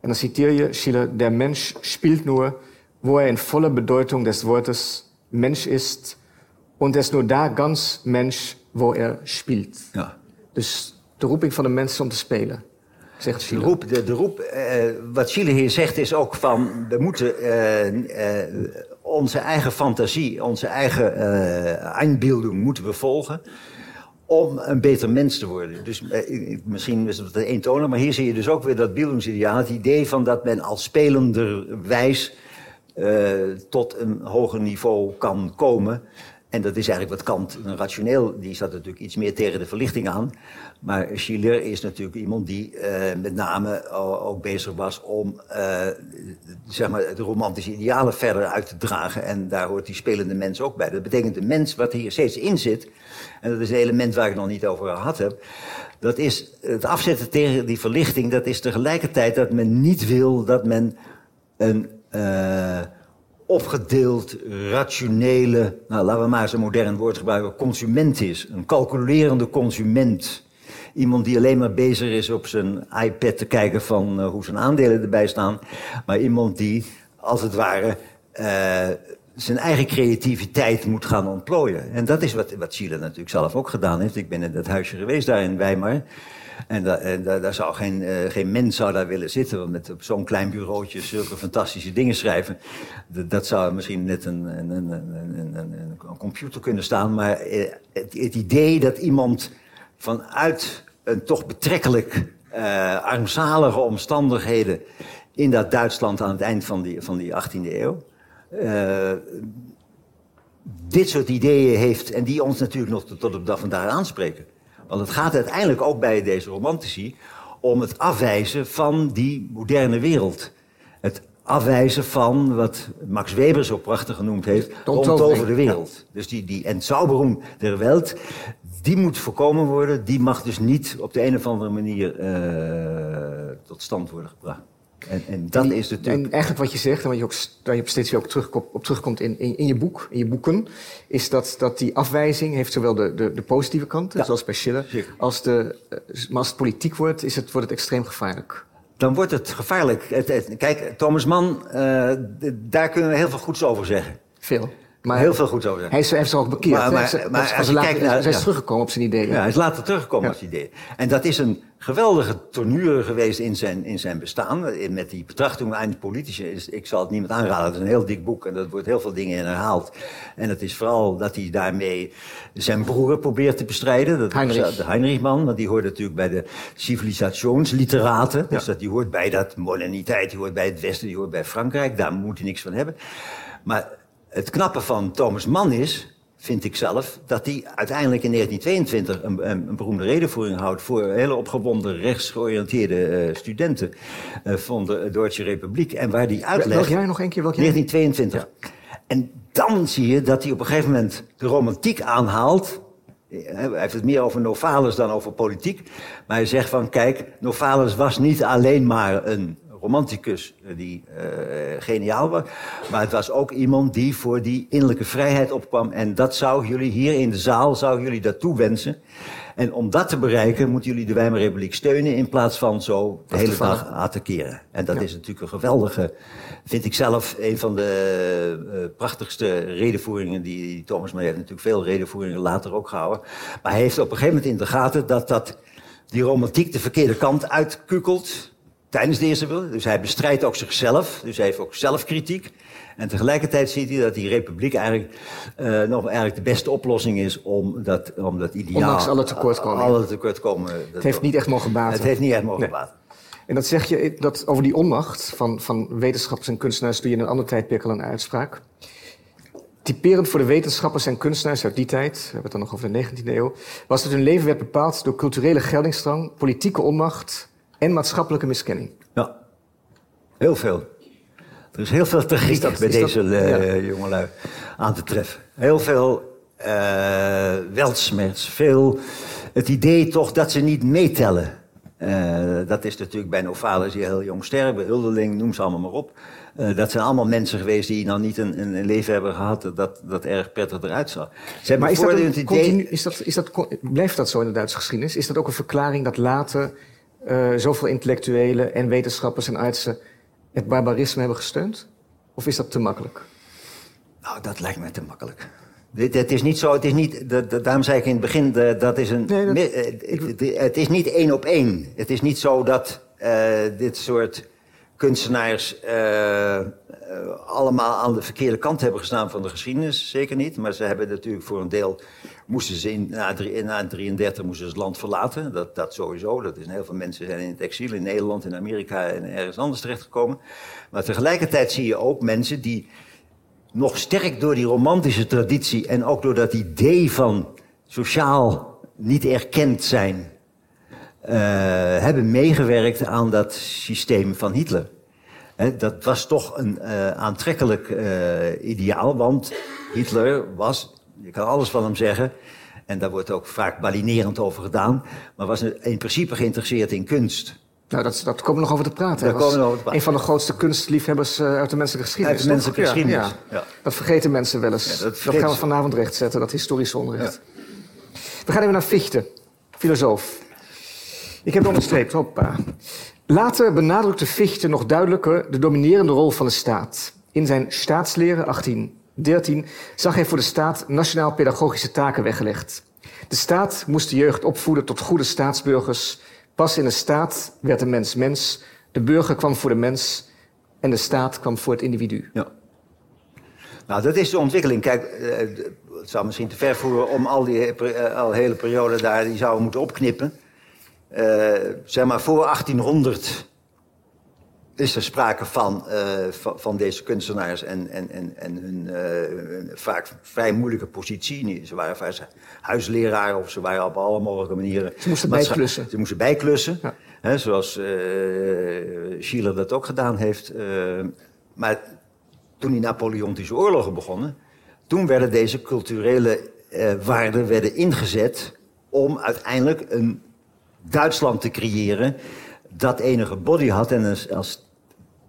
En dan citeer je Schiller, der Mensch spielt nur, wo er in voller Bedeutung des Wortes Mensch ist und ist nur da ganz Mensch, wo er spielt. Ja. Dus de roeping van de mensen om te spelen, zegt De Schiller. roep, de, de roep eh, wat Chile hier zegt is ook van... we moeten eh, eh, onze eigen fantasie, onze eigen eh einbeelding moeten we volgen... om een beter mens te worden. Dus eh, misschien is het eentonig, maar hier zie je dus ook weer dat beeldingsideaal. Het idee van dat men als spelenderwijs eh tot een hoger niveau kan komen... En dat is eigenlijk wat Kant, een rationeel, die staat natuurlijk iets meer tegen de verlichting aan. Maar Schiller is natuurlijk iemand die eh, met name ook bezig was om eh, zeg maar, de romantische idealen verder uit te dragen. En daar hoort die spelende mens ook bij. Dat betekent de mens wat hier steeds in zit, en dat is een element waar ik nog niet over gehad heb. Dat is het afzetten tegen die verlichting, dat is tegelijkertijd dat men niet wil dat men een eh, opgedeeld, rationele, nou, laten we maar zo'n modern woord gebruiken, consument is. Een calculerende consument. Iemand die alleen maar bezig is op zijn iPad te kijken van eh, hoe zijn aandelen erbij staan. Maar iemand die, als het ware, eh, zijn eigen creativiteit moet gaan ontplooien. En dat is wat, wat Schiller natuurlijk zelf ook gedaan heeft. Ik ben in dat huisje geweest daar in Weimar. En, en da- daar zou geen, eh, geen mens zou daar willen zitten. Want met op zo'n klein bureautje zulke fantastische dingen schrijven. Dat, zou misschien net een, een, een, een, een, computer kunnen staan. Maar eh, het, het idee dat iemand vanuit een toch betrekkelijk eh, armzalige omstandigheden... in dat Duitsland aan het eind van die, van die 18e eeuw... eh, dit soort ideeën heeft en die ons natuurlijk nog tot, op dag van vandaag aanspreken. Want het gaat uiteindelijk ook bij deze romantici om het afwijzen van die moderne wereld. Het afwijzen van wat Max Weber zo prachtig genoemd heeft, de wereld. Dus die, die Entzauberung der Welt, die moet voorkomen worden. Die mag dus niet op de een of andere manier eh, tot stand worden gebracht. En, en dat En is natuurlijk... En eigenlijk wat je zegt, en wat je ook, waar je op steeds weer ook terugkomt, op terugkomt in, in, in je boek, in je boeken, is dat, dat die afwijzing heeft zowel de, de, de positieve kanten, Ja, zoals bij Schiller, zeker. als de, eh, maar als het politiek wordt, is het, wordt het extreem gevaarlijk. dan wordt het gevaarlijk. Kijk, Thomas Mann, eh, daar kunnen we heel veel goeds over zeggen. Veel. Maar heel veel goeds over zeggen. hij is, hij heeft zich ook bekeerd. Maar- Hij is- hij later- hij ja. teruggekomen op zijn ideeën. Ja, hij is later teruggekomen Ja. als idee. En dat is een geweldige tournure geweest in zijn, in zijn bestaan. Eh, Met die betrachting aan de politische. Is, ik zal het niemand aanraden. Het is een heel dik boek en er wordt heel veel dingen in herhaald. En het is vooral dat hij daarmee zijn broer probeert te bestrijden. Dat Heinrich. Was, de Heinrichman, want die hoort natuurlijk bij de civilisationsliteraten. Dus dat, die hoort bij dat moderniteit, die hoort bij het Westen, die hoort bij Frankrijk. Daar moet hij niks van hebben. Maar het knappe van Thomas Mann is, vind ik zelf, dat hij uiteindelijk in 1922 een, een, een beroemde redenvoering houdt voor hele opgewonden rechtsgeoriënteerde eh, studenten eh, van de Duitse Republiek. En waar die Welk uitlegt. jaar nog een keer? Welk jaar? 1922. En dan zie je dat hij op een gegeven moment de romantiek aanhaalt. Eh, Hij heeft het meer over Novalis dan over politiek. Maar hij zegt van, kijk, Novalis was niet alleen maar een romanticus eh, die eh, geniaal was. Maar het was ook iemand die voor die innerlijke vrijheid opkwam. En dat zou jullie hier in de zaal, zou jullie dat toewensen. En om dat te bereiken, moeten jullie de Weimarrepubliek steunen... in plaats van zo de hele dag attackeren. En dat is natuurlijk een geweldige, vind ik zelf, een van de eh, prachtigste redenvoeringen die Thomas Mann heeft natuurlijk veel redenvoeringen later ook gehouden. Maar hij heeft op een gegeven moment in de gaten dat, dat die romantiek de verkeerde kant uitkukelt tijdens de Eerste Wereldoorlog. Dus hij bestrijdt ook zichzelf, dus hij heeft ook zelfkritiek. En tegelijkertijd ziet hij dat die republiek eigenlijk eh, nog eigenlijk de beste oplossing is om dat, om dat ideaal... Ondanks alle tekortkomingen. Alle. Het heeft niet echt mogen baten. Het heeft niet echt mogen Nee. baten. En dat zeg je, dat over die onmacht van, van wetenschappers en kunstenaars doe je in een ander tijdperk al een uitspraak. Typerend voor de wetenschappers en kunstenaars uit die tijd, we hebben het dan nog over de 19e eeuw, was dat hun leven werd bepaald door culturele geldingsdrang, politieke onmacht en maatschappelijke miskenning. Ja, heel veel. Er is heel veel Is dat- bij is dat- deze eh, jongelui aan te treffen. Heel veel eh weltsmerts, veel het idee toch dat ze niet meetellen. Eh, dat is natuurlijk bij Novalis die heel jong sterven, bij Hulderling, noem ze allemaal maar op. Dat zijn allemaal mensen geweest die nou niet een, een, leven hebben gehad dat, dat erg prettig eruit zag. Ze Maar is dat, een idee... continu, is dat, is dat, blijft dat zo in de Duitse geschiedenis? Is dat ook een verklaring dat later eh, zoveel intellectuelen en wetenschappers en artsen het barbarisme hebben gesteund? Of is dat te makkelijk? Nou, dat lijkt mij te makkelijk. Het is niet zo, het is niet, dat, daarom zei ik in het begin, dat, dat is een, Nee, dat- mi- eh, het, is niet één op één. Het is niet zo dat eh, dit soort kunstenaars eh, eh, allemaal aan de verkeerde kant hebben gestaan van de geschiedenis. Zeker niet, maar ze hebben natuurlijk voor een deel, moesten ze in, na, drie- na 33 moesten ze het land verlaten. Dat, dat sowieso, dat is heel veel mensen zijn in het exil in Nederland, in Amerika en ergens anders terechtgekomen. Maar tegelijkertijd zie je ook mensen die nog sterk door die romantische traditie en ook door dat idee van sociaal niet erkend zijn, hebben meegewerkt aan dat systeem van Hitler. Dat was toch een eh, aantrekkelijk eh, ideaal, want Hitler was, je kan alles van hem zeggen, en daar wordt ook vaak balinerend over gedaan, maar was in principe geïnteresseerd in kunst. Nou, dat, dat komen we nog over te praten. Daar Hij was komen we nog over te praten. Een van de grootste kunstliefhebbers eh, uit de menselijke geschiedenis. Uit de menselijke Ja, geschiedenis, Ja, ja. Dat vergeten mensen wel eens. Dat gaan we vanavond rechtzetten, dat historische onderricht. We gaan even naar Fichte, filosoof. Ik heb onderstreept, hoppa. Later benadrukte Fichte nog duidelijker de dominerende rol van de staat. In zijn staatsleren 1813 zag hij voor de staat nationaal-pedagogische taken weggelegd. De staat moest de jeugd opvoeden tot goede staatsburgers. Pas in de staat werd de mens mens. De burger kwam voor de mens en de staat kwam voor het individu. Ja. Nou, dat is de ontwikkeling. Kijk, eh, het zou misschien te ver voeren om al die eh, al hele periode daar, die zouden moeten opknippen. Eh, zeg maar, voor 1800 is er sprake van, eh, van, van deze kunstenaars en, en, en, en hun, eh, vaak vrij moeilijke positie. Ze waren vaak huisleraar of ze waren op alle mogelijke manieren... Ze moesten bijklussen. Ze moesten bijklussen, Ja. hè, zoals Schiller dat ook gedaan heeft. Maar toen die Napoleontische oorlogen begonnen, toen werden deze culturele waarden werden ingezet om uiteindelijk een Duitsland te creëren dat enige body had en als,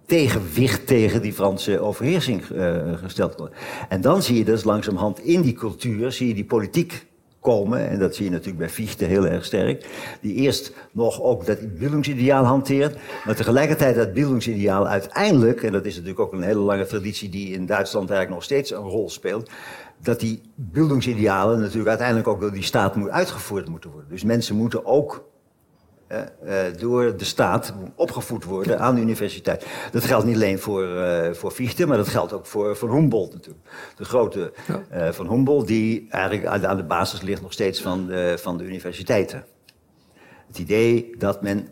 tegenwicht tegen die Franse overheersing uh, gesteld wordt. En dan zie je dus langzamerhand in die cultuur, zie je die politiek komen, en dat zie je natuurlijk bij Fichte heel erg sterk, die eerst nog ook dat bildungsideaal hanteert, maar tegelijkertijd dat bildungsideaal uiteindelijk, en dat is natuurlijk ook een hele lange traditie die in Duitsland eigenlijk nog steeds een rol speelt, dat die bildungsidealen natuurlijk uiteindelijk ook door die staat moet uitgevoerd moeten worden. Dus mensen moeten ook door de staat opgevoed worden aan de universiteit. Dat geldt niet alleen voor, uh, voor Fichte, maar dat geldt ook voor Van Humboldt natuurlijk. De grote ja. Van Humboldt, die eigenlijk aan de basis ligt nog steeds van de, van de universiteiten. Het idee dat men,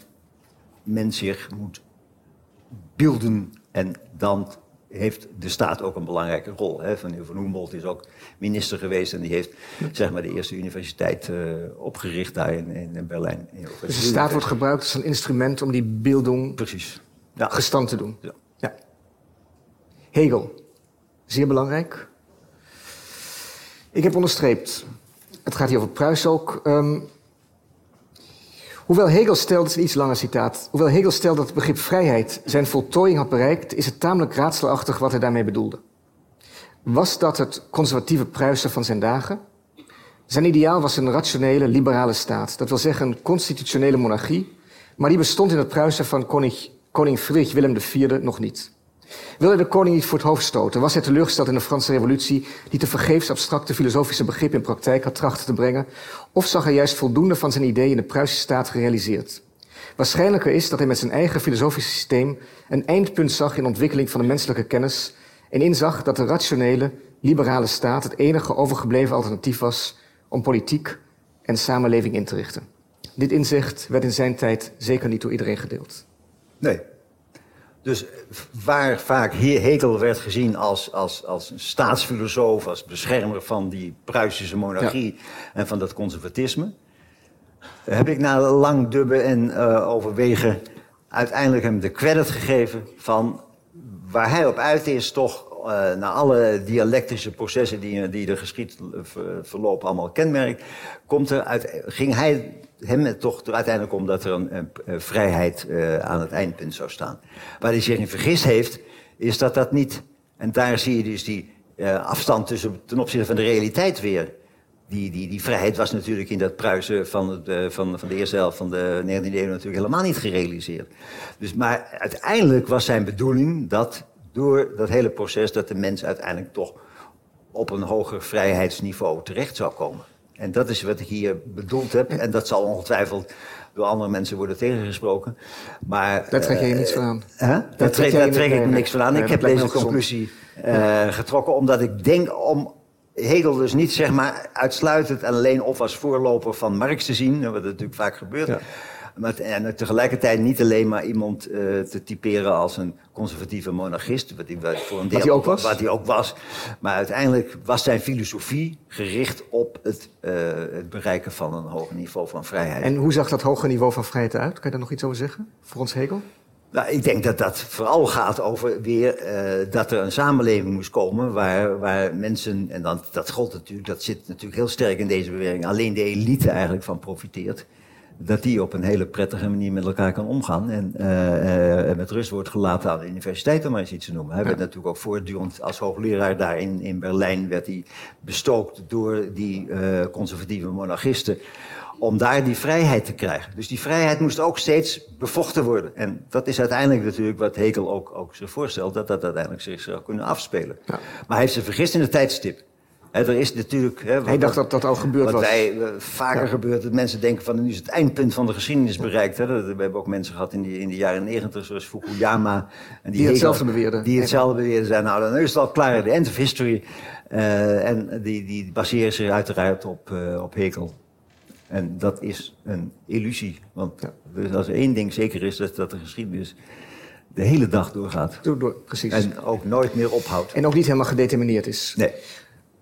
men zich moet beelden en dan heeft de staat ook een belangrijke rol. Hè. Van, van Humboldt is ook minister geweest en die heeft zeg maar, de eerste universiteit uh, opgericht daar in, in Berlijn. Dus de staat wordt gebruikt als een instrument om die beelding Precies. Ja. gestand te doen. Ja. ja. Hegel, zeer belangrijk. Ik heb onderstreept, het gaat hier over Pruis ook. Um, Hoewel Hegel stelt, iets langer citaat, hoewel Hegel stelt dat het begrip vrijheid zijn voltooiing had bereikt, is het tamelijk raadselachtig wat hij daarmee bedoelde. Was dat het conservatieve Pruisen van zijn dagen? Zijn ideaal was een rationele, liberale staat, dat wil zeggen een constitutionele monarchie, maar die bestond in het Pruisen van koning, koning Friedrich Willem IV nog niet. Wilde de koning niet voor het hoofd stoten? Was hij teleurgesteld in de Franse revolutie, die te vergeefs abstracte filosofische begrippen in praktijk had trachten te brengen? Of zag hij juist voldoende van zijn ideeën in de Pruisische staat gerealiseerd? Waarschijnlijker is dat hij met zijn eigen filosofische systeem een eindpunt zag in de ontwikkeling van de menselijke kennis en inzag dat de rationele, liberale staat het enige overgebleven alternatief was om politiek en samenleving in te richten. Dit inzicht werd in zijn tijd zeker niet door iedereen gedeeld. Nee, dus waar vaak Hegel werd gezien als, als, als een staatsfilosoof, als beschermer van die Pruisische monarchie en van dat conservatisme, heb ik na lang dubben en uh, overwegen uiteindelijk hem de credit gegeven van waar hij op uit is, toch uh, na alle dialectische processen die, die de geschiedverloop allemaal kenmerkt, komt er uit, ging hij hem toch uiteindelijk om dat er een, vrijheid uh, aan het eindpunt zou staan. Waar hij zich in vergist heeft, is dat dat niet. En daar zie je dus die uh, afstand tussen, ten opzichte van de realiteit weer. Die, die, die vrijheid was natuurlijk in dat Pruisen van, het, uh, van, van de eerste helft van de 19e eeuw natuurlijk helemaal niet gerealiseerd. Dus, maar uiteindelijk was zijn bedoeling dat door dat hele proces dat de mens uiteindelijk toch op een hoger vrijheidsniveau terecht zou komen. En dat is wat ik hier bedoeld heb. En dat zal ongetwijfeld door andere mensen worden tegengesproken. Maar, daar trek je je niets van aan. Huh? Daar, trek, daar trek ik niks van aan. ik heb deze conclusie uh, getrokken omdat ik denk om Hegel dus niet zeg maar uitsluitend en alleen of als voorloper van Marx te zien, wat natuurlijk vaak gebeurt. Ja. Maar en tegelijkertijd niet alleen maar iemand uh, te typeren als een conservatieve monarchist, wat hij voor een deel wat hij ook was. Wat hij ook was. Maar uiteindelijk was zijn filosofie gericht op het, uh, het bereiken van een hoger niveau van vrijheid. En hoe zag dat hoger niveau van vrijheid uit? Kan je daar nog iets over zeggen voor ons Hegel? Nou, ik denk dat dat vooral gaat over weer uh, dat er een samenleving moest komen waar, waar mensen, en dan, dat gold natuurlijk, dat zit natuurlijk heel sterk in deze bewering, alleen de elite eigenlijk van profiteert dat die op een hele prettige manier met elkaar kan omgaan. En uh, uh, met rust wordt gelaten aan de universiteit, om maar eens iets te noemen. Hij werd natuurlijk ook voortdurend als hoogleraar daar in, in Berlijn... werd hij bestookt door die uh, conservatieve monarchisten... om daar die vrijheid te krijgen. Dus die vrijheid moest ook steeds bevochten worden. En dat is uiteindelijk natuurlijk wat Hegel ook, ook zich voorstelt... dat dat uiteindelijk zich zou kunnen afspelen. Ja. Maar hij heeft zich vergist in de tijdstip er is natuurlijk... Hè, Hij dacht dat dat al gebeurd wat was. Wat wij uh, vaker ja. gebeurt, dat mensen denken van nu is het eindpunt van de geschiedenis bereikt. Hè. We hebben ook mensen gehad in, die, in de jaren negentig, zoals Fukuyama. En die, die hetzelfde beweerden. Die hetzelfde beweerden zijn. Nou, dan is het al klaar, de end of history. Uh, en die, die baseren zich uiteraard op, uh, op Hegel. En dat is een illusie. Want ja. dus als er één ding zeker is, dat, dat de geschiedenis de hele dag doorgaat. Door, door, precies. En ook nooit meer ophoudt. En ook niet helemaal gedetermineerd is. Nee.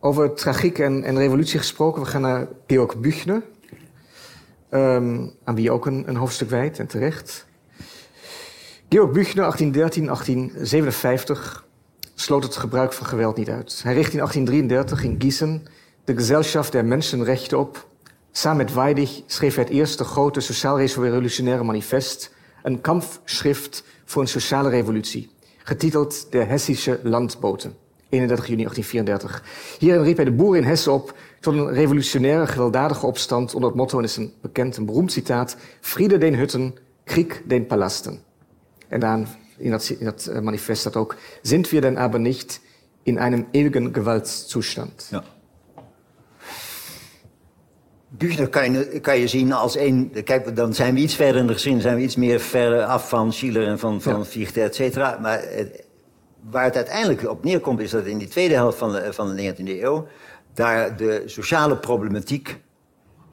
Over tragiek en, en revolutie gesproken, we gaan naar Georg Büchner. Um, aan wie ook een, een hoofdstuk wijdt en terecht. Georg Büchner, 1813, 1857, sloot het gebruik van geweld niet uit. Hij richt in 1833 in Gießen de Gesellschaft der Menschenrechten op. Samen met Weidig schreef hij het eerste grote sociaal-revolutionaire manifest, een kampfschrift voor een sociale revolutie, getiteld De Hessische Landboten, 31 juni 1834. Hierin riep hij de boeren in Hessen op tot een revolutionaire, gewelddadige opstand onder het motto, en is een bekend en beroemd citaat, Friede den Hutten, Krieg den Palasten. En dan in dat, in dat eh, manifest staat ook, sind wir denn aber nicht in einem ewigen Gewaltszustand? Ja. Büchner kan je, kan je zien als een. Kijk, dan zijn we iets verder in de geschiedenis, zijn we iets meer ver af van Schiller en van, van ja. Fichte, et cetera. Maar het, waar het uiteindelijk op neerkomt, is dat in die tweede helft van de, van de 19e eeuw. daar de sociale problematiek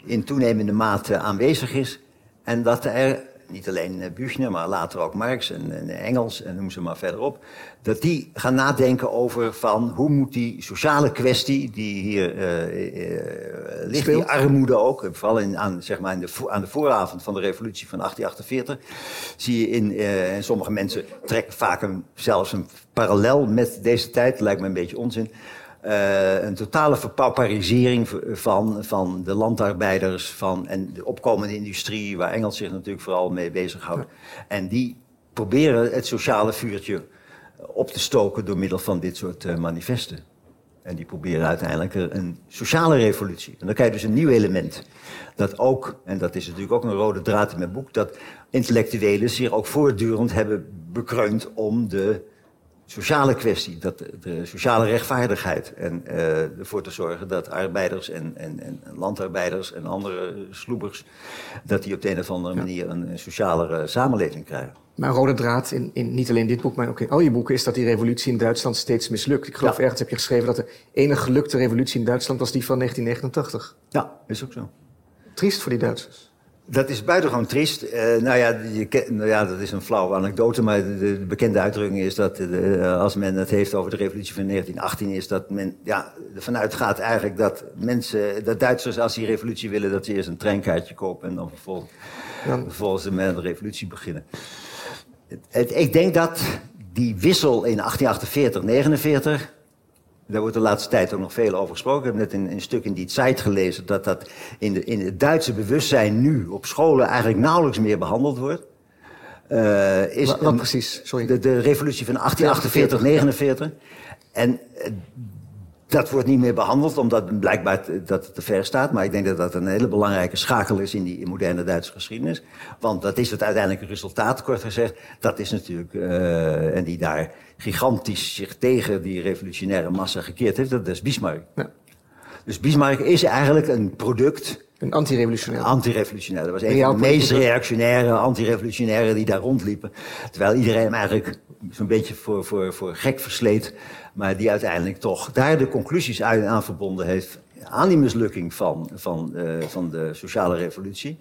in toenemende mate aanwezig is. En dat er niet alleen eh, Büchner, maar later ook Marx en, en, Engels en noem ze maar verder op, dat die gaan nadenken over van hoe moet die sociale kwestie die hier uh, uh, ligt, die armoede ook, vooral in, aan, zeg maar in de, aan de vooravond van de revolutie van 1848, zie je in, en sommige mensen trekken vaak een, zelfs een parallel met deze tijd, lijkt me een beetje onzin, uh, een totale verpauperisering van, van de landarbeiders van, en de opkomende industrie, waar Engels zich natuurlijk vooral mee bezighoudt. Ja. En die proberen het sociale vuurtje op te stoken door middel van dit soort uh, manifesten. En die proberen uiteindelijk een sociale revolutie. En dan krijg je dus een nieuw element. Dat ook, en dat is natuurlijk ook een rode draad in mijn boek, dat intellectuelen zich ook voortdurend hebben bekreund om de sociale kwestie, dat de, sociale rechtvaardigheid. En uh, ervoor te zorgen dat arbeiders en, en, en landarbeiders en andere sloebers, dat die op de een of andere manier een, een socialere samenleving krijgen. Maar rode draad in, in, niet alleen dit boek, maar ook in al je boeken, is dat die revolutie in Duitsland steeds mislukt. Ik geloof ergens heb je geschreven dat de enige gelukte revolutie in Duitsland was die van 1989. Ja, is ook zo. Triest voor die Duitsers. Dat is buitengewoon triest. Uh, nou, ja, je, nou ja, dat is een flauwe anekdote, maar de, de bekende uitdrukking is dat de, als men het heeft over de revolutie van 1918, is dat men ja, ervan uitgaat eigenlijk dat mensen, dat Duitsers als die revolutie willen, dat ze eerst een treinkaartje kopen en dan vervolgens, ja. vervolgens met een revolutie beginnen. Het, het, ik denk dat die wissel in 1848, 49 daar wordt de laatste tijd ook nog veel over gesproken. Ik heb net een, een stuk in die tijd gelezen dat dat in, de, in het Duitse bewustzijn nu op scholen eigenlijk nauwelijks meer behandeld wordt. Uh, is wat, wat precies? Sorry. De, de revolutie van 1848, 49. En uh, dat wordt niet meer behandeld, omdat blijkbaar dat het te ver staat. Maar ik denk dat dat een hele belangrijke schakel is in die moderne Duitse geschiedenis. Want dat is het uiteindelijke resultaat, kort gezegd. Dat is natuurlijk, uh, en die daar gigantisch zich tegen die revolutionaire massa gekeerd heeft, dat is Bismarck. Ja. Dus Bismarck is eigenlijk een product. Een anti-revolutionair. Anti-revolutionair. Dat was een van de meest reactionaire anti-revolutionairen die daar rondliepen. Terwijl iedereen hem eigenlijk zo'n beetje voor, voor, voor gek versleet. Maar die uiteindelijk toch daar de conclusies aan verbonden heeft. aan die mislukking van, van, uh, van de sociale revolutie.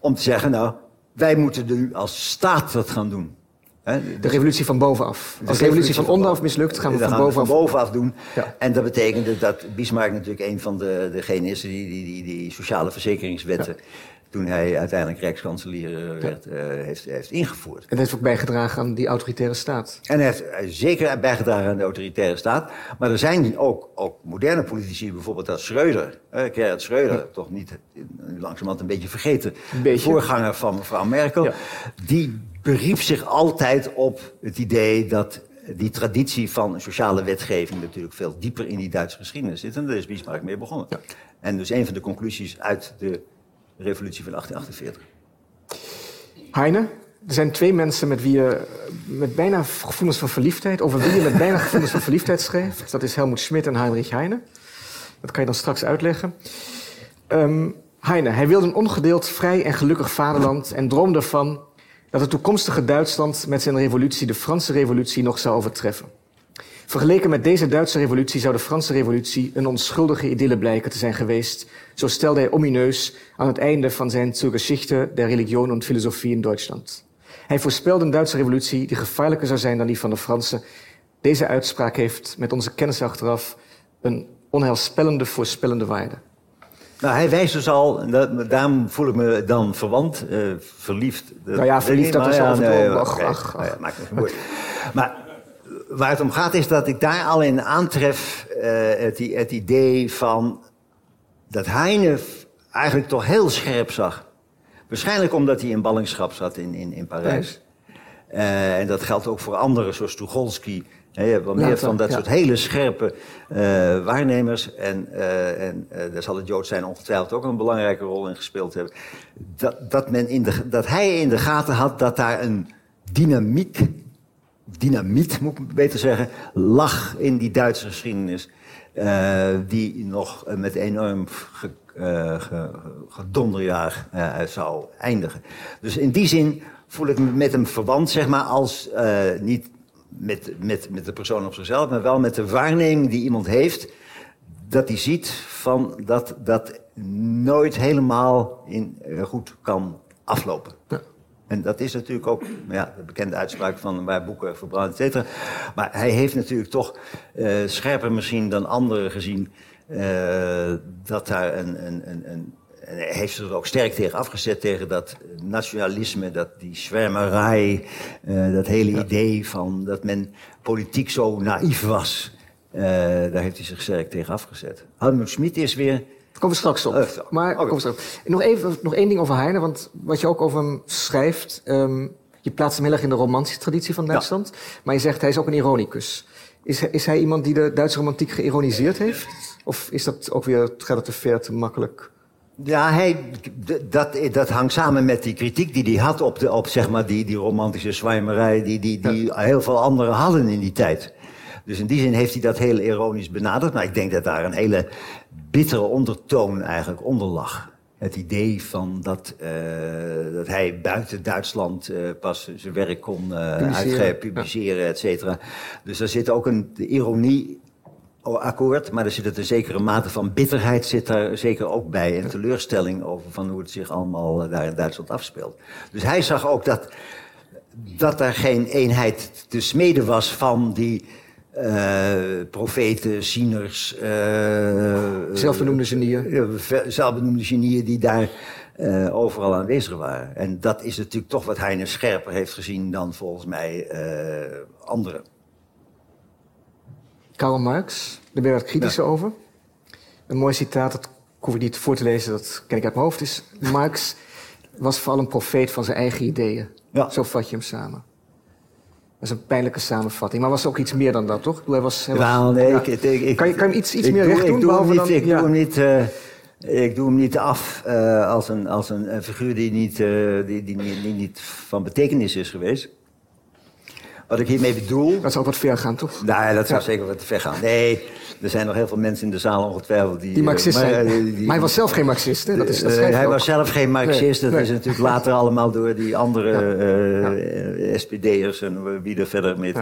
Om te zeggen, nou, wij moeten nu als staat dat gaan doen. De revolutie van bovenaf. Als de revolutie van onderaf mislukt, gaan we van, bovenaf. van bovenaf doen. Ja. En dat betekende dat Bismarck natuurlijk een van de, degenen is die die, die, die sociale verzekeringswetten. Ja. toen hij uiteindelijk rijkskanselier eh, werd, uh, heeft, heeft ingevoerd. En heeft ook bijgedragen aan die autoritaire staat. En hij heeft zeker bijgedragen aan de autoritaire staat. Maar er zijn ook, ook moderne politici, bijvoorbeeld als Schreuder. Uh, Gerhard Schreuder, toch niet langzamerhand een beetje vergeten. Beetje. Voorganger van mevrouw Merkel. Die beriep zich altijd op het idee dat die traditie van sociale wetgeving natuurlijk veel dieper in die Duitse geschiedenis zit. En daar is Bismarck mee begonnen. Ja. En dus een van de conclusies uit de revolutie van 1848. Heine, er zijn twee mensen met wie je met bijna gevoelens van verliefdheid, over wie je met bijna gevoelens van verliefdheid schreef. Dat is Helmoet Schmidt en Heinrich Heine. Dat kan je dan straks uitleggen. Um, Heine, hij wilde een ongedeeld vrij en gelukkig vaderland en droomde ervan dat het toekomstige Duitsland met zijn revolutie de Franse revolutie nog zou overtreffen. Vergeleken met deze Duitse revolutie zou de Franse revolutie een onschuldige idylle blijken te zijn geweest, zo stelde hij omineus aan het einde van zijn Zur Geschichte der Religion und Philosophie in Duitsland. Hij voorspelde een Duitse revolutie die gevaarlijker zou zijn dan die van de Franse. Deze uitspraak heeft met onze kennis achteraf een onheilspellende voorspellende waarde. Nou, hij wijst dus al, dat, daarom voel ik me dan verwant, uh, verliefd. Nou ja, verliefd, dat is al moeilijk. Maar waar het om gaat is dat ik daar al in aantref uh, het, het, idee van dat Heine eigenlijk toch heel scherp zag. Waarschijnlijk omdat hij in ballingschap zat in, in, in Parijs. Uh, en dat geldt ook voor anderen, zoals Tucholsky. Je hebt wel meer van dat soort hele scherpe uh, waarnemers. En, uh, en daar zal het Joods zijn ongetwijfeld ook een belangrijke rol in gespeeld hebben. Dat, dat, men in de, dat hij in de gaten had dat daar een dynamiek, dynamiet moet ik beter zeggen, lag in die Duitse geschiedenis. die nog met enorm ge, ge, gedonderjaar zou eindigen. Dus in die zin voel ik me met hem verwant, zeg maar, als niet met, met, met de persoon op zichzelf, maar wel met de waarneming die iemand heeft, dat hij ziet van dat dat nooit helemaal in, goed kan aflopen. Ja. En dat is natuurlijk ook ja, de bekende uitspraak van waar boeken verbranden, et cetera. Maar hij heeft natuurlijk toch uh, scherper misschien dan anderen gezien dat daar een, een, een, heeft zich er ook sterk tegen afgezet, tegen dat nationalisme, dat die zwermerij, uh, dat hele idee van dat men politiek zo naïef was. Uh, daar heeft hij zich sterk tegen afgezet. Helmut Schmid is weer... Daar komen we straks op. Uh, maar okay. kom straks. Nog, even, nog één ding over Heine, want wat je ook over hem schrijft... Um, je plaatst hem heel erg in de romantische traditie van Duitsland. Ja. Maar je zegt hij is ook een ironicus. Is, is hij iemand die de Duitse romantiek geïroniseerd heeft? Of is dat ook weer, gaat het te ver, te makkelijk? Ja, hij, dat, dat hangt samen met die kritiek die hij had op, de, op zeg maar, die, die romantische zwijmerij... die, die, die heel veel anderen hadden in die tijd. Dus in die zin heeft hij dat heel ironisch benaderd. Maar ik denk dat daar een hele bittere ondertoon eigenlijk onder lag. Het idee van dat, uh, dat hij buiten Duitsland uh, pas zijn werk kon uh, uitgeven, publiceren, et cetera. Dus daar zit ook een ironie akkoord, maar er zit een zekere mate van bitterheid zit daar zeker ook bij. En teleurstelling over van hoe het zich allemaal eh, daar in Duitsland afspeelt. Dus hij zag ook dat, dat er geen eenheid te smeden was van die uh, profeten, zieners... Uh, zelfbenoemde genieën. zelfbenoemde genieën die daar uh, overal aanwezig waren. En dat is natuurlijk toch wat Heine scherper heeft gezien dan volgens mij anderen. Karl Marx, daar ben je wat kritischer ja. over. Een mooi citaat, dat hoef ik niet voor te lezen, dat ken ik uit mijn hoofd, is... Marx was vooral een profeet van zijn eigen ideeën. Ja. Zo vat je hem samen. Dat is een pijnlijke samenvatting. Maar was ook iets meer dan dat, toch? Hij was, hij was, nee, ja. ik, ik, kan, je, kan je hem iets, iets meer doe, recht doen? Ik doe hem niet, dan, ik doe hem niet, uh, ik doe hem niet af uh, als, een, als een, een figuur die niet, uh, die, die, die, die, niet van betekenis is geweest. Wat ik hiermee bedoel... Dat zou wat ver gaan, toch? Nee, dat zou zeker wat te ver gaan. Nee, er zijn nog heel veel mensen in de zaal ongetwijfeld die... Die Marxist zijn. Maar, die, die, maar hij was zelf geen Marxist, hè? Dat is, dat uh, hij was zelf geen Marxist. Nee, dat nee. is natuurlijk later allemaal door die andere ja. uh, ja. SPD'ers en wie er verder mee...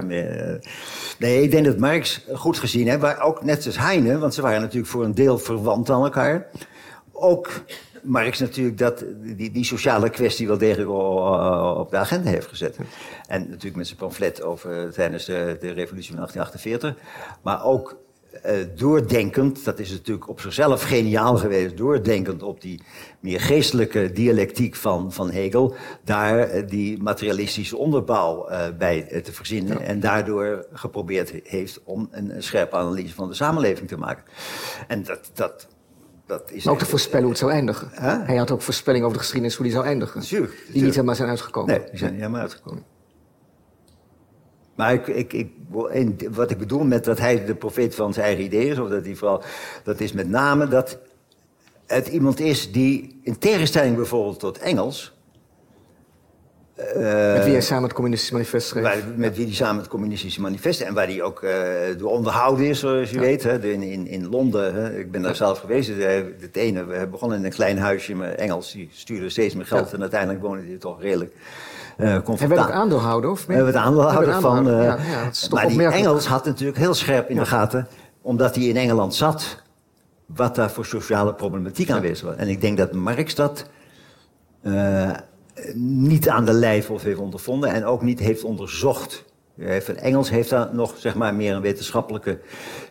Nee, ik denk dat Marx goed gezien heeft, maar ook net zoals Heine... want ze waren natuurlijk voor een deel verwant aan elkaar... ook Marx natuurlijk dat, die, die sociale kwestie wel degelijk op de agenda heeft gezet. En natuurlijk met zijn pamflet over tijdens de, de revolutie van 1848. Maar ook uh, doordenkend, dat is natuurlijk op zichzelf geniaal geweest, doordenkend op die meer geestelijke dialectiek van, van Hegel, daar uh, die materialistische onderbouw uh, bij te verzinnen. Ja. En daardoor geprobeerd heeft om een, een scherpe analyse van de samenleving te maken. En dat, dat dat is maar ook te voorspellen hoe het zou eindigen. Huh? Hij had ook voorspellingen over de geschiedenis hoe die zou eindigen. Tuurlijk, tuurlijk. Die niet helemaal zijn uitgekomen. Nee, die zijn niet helemaal uitgekomen. Maar ik, ik, ik, wat ik bedoel met dat hij de profeet van zijn eigen ideeën is, of dat hij vooral, dat is met name dat het iemand is die, in tegenstelling bijvoorbeeld tot Engels. Uh, met wie hij samen het communistische manifest schreef. Waar, met wie hij samen het communistische manifest en waar hij ook uh, door onderhouden is, zoals je ja. weet. Hè, in, in, in Londen, hè, ik ben daar zelf geweest. Het ene, we begonnen in een klein huisje met Engels, die stuurde steeds meer geld ja. en uiteindelijk woonde hij toch redelijk uh, Hij werd ook aandeelhouder, of meer? Hij werd aandeelhouder van... Uh, ja, ja, maar die Engels had natuurlijk heel scherp in ja. de gaten... omdat hij in Engeland zat... wat daar voor sociale problematiek aanwezig was. En ik denk dat Marx dat... Uh, niet aan de lijf of heeft ondervonden... en ook niet heeft onderzocht Heeft, Engels heeft daar nog zeg maar, meer een wetenschappelijke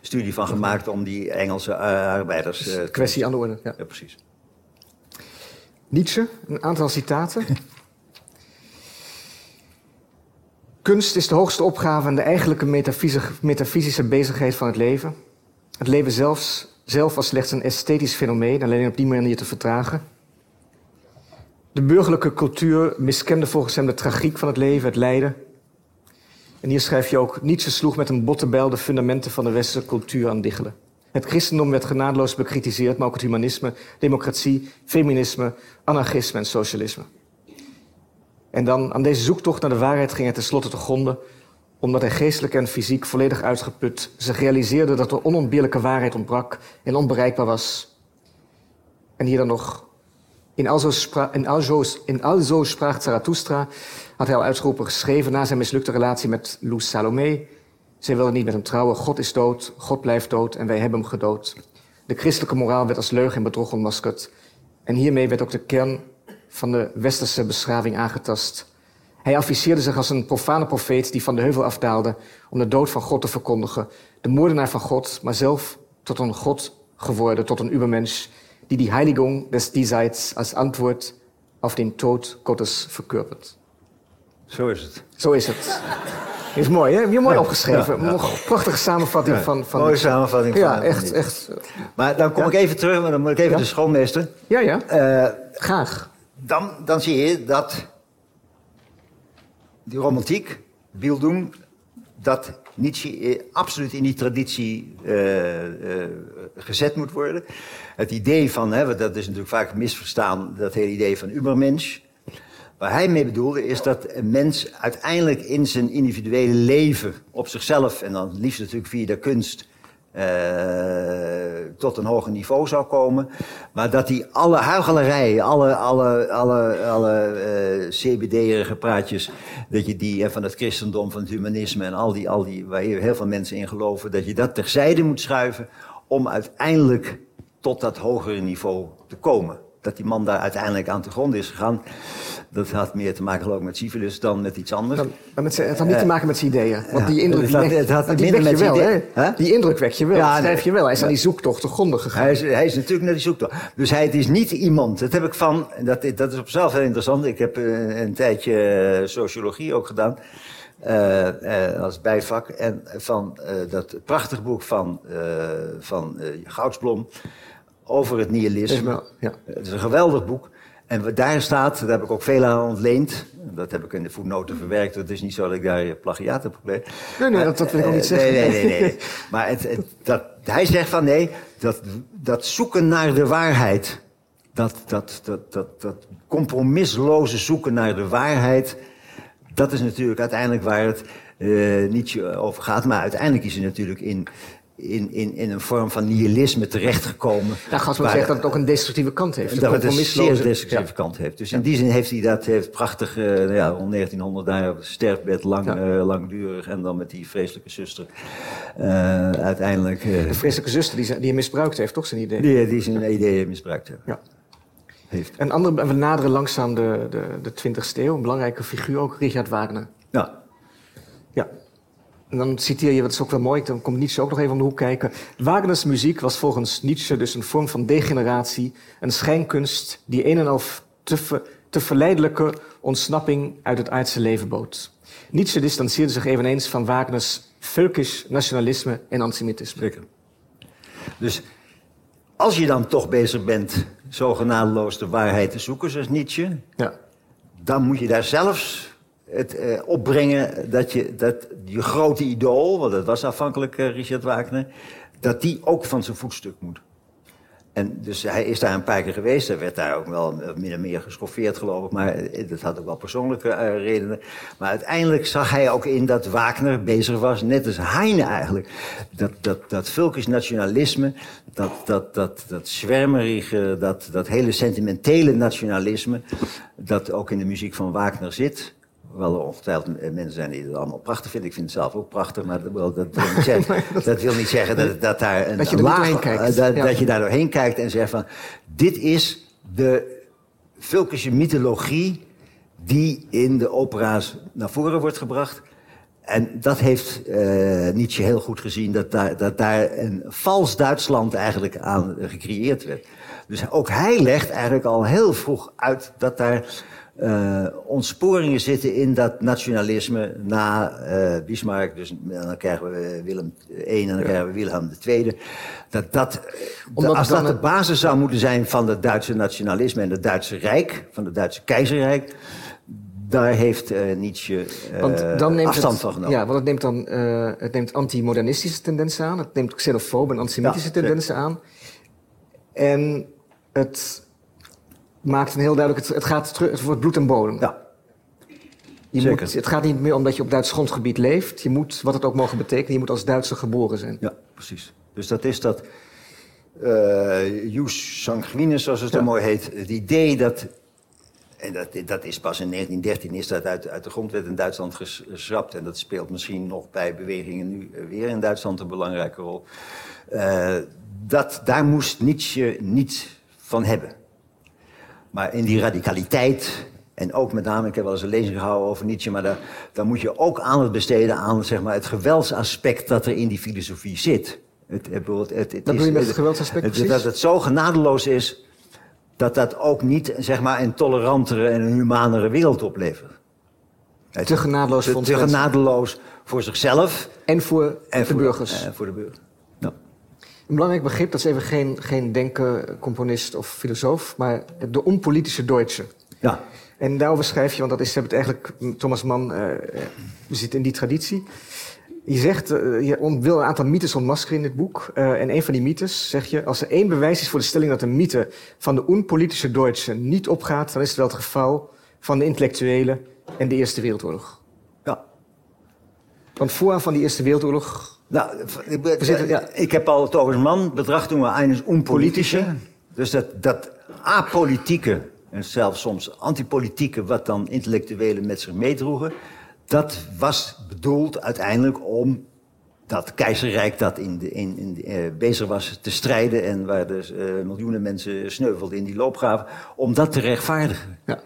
studie van gemaakt om die Engelse uh, arbeiders. Uh, kwestie aan de orde. Ja. ja, precies. Nietzsche, een aantal citaten. <laughs> Kunst is de hoogste opgave en de eigenlijke metafysische bezigheid van het leven. Het leven zelfs, zelf als slechts een esthetisch fenomeen, alleen op die manier te vertragen. De burgerlijke cultuur miskende volgens hem de tragiek van het leven, het lijden. En hier schrijf je ook: Nietzsche sloeg met een botte bijl de fundamenten van de westerse cultuur aan diggelen. Het christendom werd genadeloos bekritiseerd, maar ook het humanisme, democratie, feminisme, anarchisme en socialisme. En dan aan deze zoektocht naar de waarheid ging hij tenslotte te gronden, omdat hij geestelijk en fysiek volledig uitgeput zich realiseerde dat er onontbeerlijke waarheid ontbrak en onbereikbaar was. En hier dan nog, in alzo, spra in Zarathustra had hij al uitgeroepen geschreven na zijn mislukte relatie met Luz Salome. Zij wilde niet met hem trouwen, God is dood, God blijft dood en wij hebben hem gedood. De christelijke moraal werd als leugen en bedrog ontmaskerd. En hiermee werd ook de kern van de westerse beschaving aangetast. Hij afficheerde zich als een profane profeet die van de heuvel afdaalde om de dood van God te verkondigen. De moordenaar van God, maar zelf tot een God geworden, tot een Übermensch, die die Heiligung des Diesseits als antwoord auf den Tod Gottes verkörpert. Zo is het. Zo is het. Is mooi, hè? Heb je mooi ja, opgeschreven. Ja, ja. Prachtige samenvatting van, van... Mooie samenvatting van... Ja, echt, echt. Maar dan kom ik even terug, maar dan moet ik even de schoolmeester. Ja, ja. Uh, Graag. Dan, dan zie je dat die romantiek, Bildung, dat Nietzsche absoluut in die traditie uh, uh, gezet moet worden. Het idee van, hè, dat is natuurlijk vaak misverstaan, dat hele idee van Übermensch. Waar hij mee bedoelde is dat een mens uiteindelijk in zijn individuele leven op zichzelf, en dan liefst natuurlijk via de kunst, tot een hoger niveau zou komen. Maar dat hij alle huichelarij, alle, alle, alle, alle uh, CBD-erige praatjes, dat je die en van het christendom, van het humanisme en al die, al die, waar heel veel mensen in geloven, dat je dat terzijde moet schuiven om uiteindelijk tot dat hogere niveau te komen. Dat die man daar uiteindelijk aan te grond is gegaan. Dat had meer te maken geloof ik, met syfilis dan met iets anders. Dan, maar met, het had niet te maken met zijn ideeën. Want die indruk het had, het die wek je wel, hè? Die indruk wek je wel, ja, schrijf je wel. Hij is aan die zoektocht te gronden gegaan. Hij is, hij is natuurlijk naar die zoektocht. Dus hij het is niet iemand. Dat heb ik van, dat, dat is op zichzelf heel interessant. Ik heb een, een tijdje sociologie ook gedaan. Uh, uh, als bijvak. En van uh, dat prachtig boek van, van Goudsblom over het nihilisme. Ja. Het is een geweldig boek. En daar staat, daar heb ik ook veel aan ontleend. Dat heb ik in de voetnoten verwerkt. Het is niet zo dat ik daar plagiaat heb gepleegd. Nee, nee, dat, dat wil ik ook niet zeggen. Nee, nee, nee. nee. maar het, het, dat, hij zegt van nee, dat, dat zoeken naar de waarheid. Dat, dat, dat, dat, dat compromisloze zoeken naar de waarheid. Dat is natuurlijk uiteindelijk waar het uh, niet over gaat. Maar uiteindelijk is hij natuurlijk in in, in, in een vorm van nihilisme terechtgekomen. Daar gaat wel zeggen dat het ook een destructieve kant heeft. Dat het een zeer destructieve kant heeft. Dus in die zin heeft hij dat heeft prachtig, uh, ja, rond 1900 daar op sterfbed, lang, ja. uh, langdurig. En dan met die vreselijke zuster uh, uiteindelijk... de vreselijke zuster die, die hem misbruikt heeft, toch zijn idee? Die, die zijn ideeën misbruikt heeft. Ja. Heeft. En andere, we naderen langzaam de, de, de 20e eeuw, een belangrijke figuur ook, Richard Wagner. Ja, en dan citeer je, dat is ook wel mooi, dan komt Nietzsche ook nog even om de hoek kijken. Wagners muziek was volgens Nietzsche dus een vorm van degeneratie, een schijnkunst die een en al te, ver, te verleidelijke ontsnapping uit het aardse leven bood. Nietzsche distanceerde zich eveneens van Wagners völkisch nationalisme en antisemitisme. Zeker. Dus als je dan toch bezig bent zo genadeloos de waarheid te zoeken, zoals Nietzsche, ja. dan moet je daar zelfs het uh, opbrengen dat je, dat je grote idool, want dat was afhankelijk uh, Richard Wagner, dat die ook van zijn voetstuk moet. En dus hij is daar een paar keer geweest. Hij werd daar ook wel min of meer geschoffeerd, geloof ik. Maar eh, dat had ook wel persoonlijke redenen. Maar uiteindelijk zag hij ook in dat Wagner bezig was, net als Heine eigenlijk. Dat, dat, dat Vulkisch nationalisme, dat, dat, dat, dat zwermerige, dat, dat hele sentimentele nationalisme... dat ook in de muziek van Wagner zit wel ongetwijfeld mensen zijn die het allemaal prachtig vinden. Ik vind het zelf ook prachtig, maar dat wil, dat wil niet zeggen, <laughs> dat, wil niet zeggen dat, dat daar een, dat je, laag, kijkt. Dat, ja. dat je daar doorheen kijkt en zegt van... dit is de Vulkische mythologie die in de opera's naar voren wordt gebracht... En dat heeft uh, Nietzsche heel goed gezien, dat daar, dat daar een vals Duitsland eigenlijk aan gecreëerd werd. Dus ook hij legt eigenlijk al heel vroeg uit dat daar uh, ontsporingen zitten in dat nationalisme na uh, Bismarck. Dus dan krijgen we Willem I en dan krijgen we Wilhelm II. Dat, dat, Omdat als dat de basis zou moeten zijn van het Duitse nationalisme en het Duitse Rijk, van het Duitse keizerrijk daar heeft uh, Nietzsche want dan neemt afstand het, van genomen. Ja, want het neemt dan het neemt anti-modernistische tendensen aan. Het neemt xenofobe en antisemitische ja, tendensen aan. En het maakt een heel duidelijk... Het, het gaat terug, het wordt bloed en bodem. Ja. Je Zeker. Moet, het gaat niet meer omdat je op Duits grondgebied leeft. Je moet, wat het ook mogen betekenen, je moet als Duitser geboren zijn. Ja, precies. Dus dat is dat... Uh, jus sanguinis, zoals het ja. zo mooi heet. Het idee dat en dat, dat is pas in 1913 is dat uit, uit de grondwet in Duitsland geschrapt. En dat speelt misschien nog bij bewegingen nu eh, weer in Duitsland een belangrijke rol. Uh, dat, daar moest Nietzsche niet van hebben. Maar in die radicaliteit, en ook met name, ik heb wel eens een lezing gehouden over Nietzsche, maar daar, daar moet je ook aandacht besteden aan zeg maar, het geweldsaspect dat er in die filosofie zit. Het, het, het, het, het dat bedoel je met het geweldsaspect het, Dat het zo genadeloos is dat dat ook niet zeg maar, een tolerantere en een humanere wereld oplevert. Te genadeloos te, te genadeloos voor zichzelf. En voor en de voor, burgers. En voor de burger. Een belangrijk begrip, dat is even geen, geen denker, componist of filosoof, maar de onpolitische Duitse. Ja. En daarover schrijf je, want dat is het eigenlijk, Thomas Mann uh, zit in die traditie. Je zegt, uh, je wil een aantal mythes ontmaskeren in dit boek. Uh, en een van die mythes zeg je, als er één bewijs is voor de stelling dat de mythe van de onpolitische Duitse niet opgaat, dan is het wel het geval van de intellectuelen en de Eerste Wereldoorlog. Ja. Want voor van die Eerste Wereldoorlog. Nou, we zitten, ja. ik heb al Thomas Mann betracht toen we eines onpolitische. Dus dat, dat apolitieke en zelfs soms antipolitieke, wat dan intellectuelen met zich meedroegen dat was bedoeld uiteindelijk om dat keizerrijk dat in de, in, in uh, bezig was te strijden en waar dus uh, miljoenen mensen sneuvelden in die loopgraven, om dat te rechtvaardigen. Ja.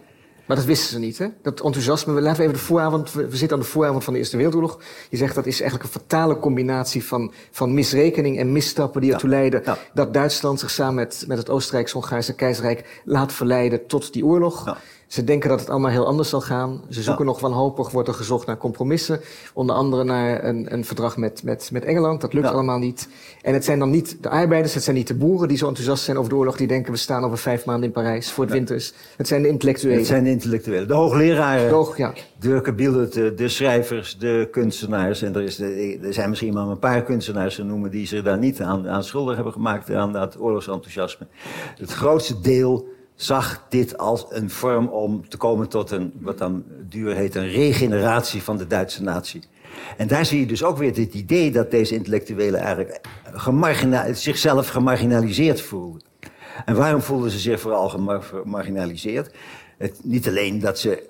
Maar dat wisten ze niet, hè? Dat enthousiasme. We laten even de vooravond. We, zitten aan de vooravond van de Eerste Wereldoorlog. Je zegt dat is eigenlijk een fatale combinatie van, van misrekening en misstappen die ertoe leiden ja. dat Duitsland zich samen met, met het Oostenrijks-Hongaarse keizerrijk laat verleiden tot die oorlog. Ja. Ze denken dat het allemaal heel anders zal gaan. Ze zoeken nog wanhopig, wordt er gezocht naar compromissen. Onder andere naar een, een verdrag met, met, met Engeland. Dat lukt allemaal niet. En het zijn dan niet de arbeiders, het zijn niet de boeren die zo enthousiast zijn over de oorlog. Die denken we staan over vijf maanden in Parijs voor het winters. Het zijn de intellectuelen. Het zijn de intellectuelen. De hoogleraren. De, hoog, ja. de de schrijvers, de kunstenaars. En er, is de, er zijn misschien maar een paar kunstenaars te noemen die zich daar niet aan, aan schuldig hebben gemaakt aan dat oorlogsenthousiasme. Het grootste deel zag dit als een vorm om te komen tot een, wat dan duur heet, een regeneratie van de Duitse natie. En daar zie je dus ook weer dit idee dat deze intellectuelen eigenlijk gemargina zichzelf gemarginaliseerd voelden. En waarom voelden ze zich vooral gemarginaliseerd? Het, niet alleen dat ze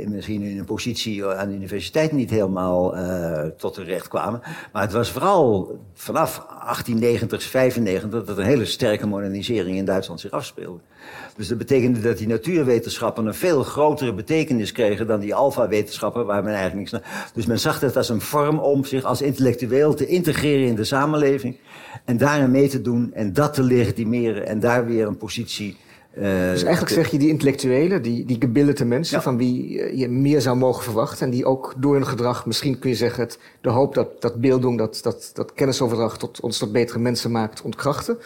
uh, misschien in een positie aan de universiteit niet helemaal uh, tot de recht kwamen. Maar het was vooral vanaf 1890, 95 dat een hele sterke modernisering in Duitsland zich afspeelde. Dus dat betekende dat die natuurwetenschappen een veel grotere betekenis kregen dan die alfa-wetenschappen waar men eigenlijk niks naar. Dus men zag het als een vorm om zich als intellectueel te integreren in de samenleving. En daarin mee te doen en dat te legitimeren en daar weer een positie dus eigenlijk zeg je die intellectuelen, die, die gebildete mensen, van wie eh, je meer zou mogen verwachten. En die ook door hun gedrag, misschien kun je zeggen, het, de hoop dat, dat beelddoen, dat, dat, dat kennisoverdracht tot, ons tot betere mensen maakt, ontkrachten.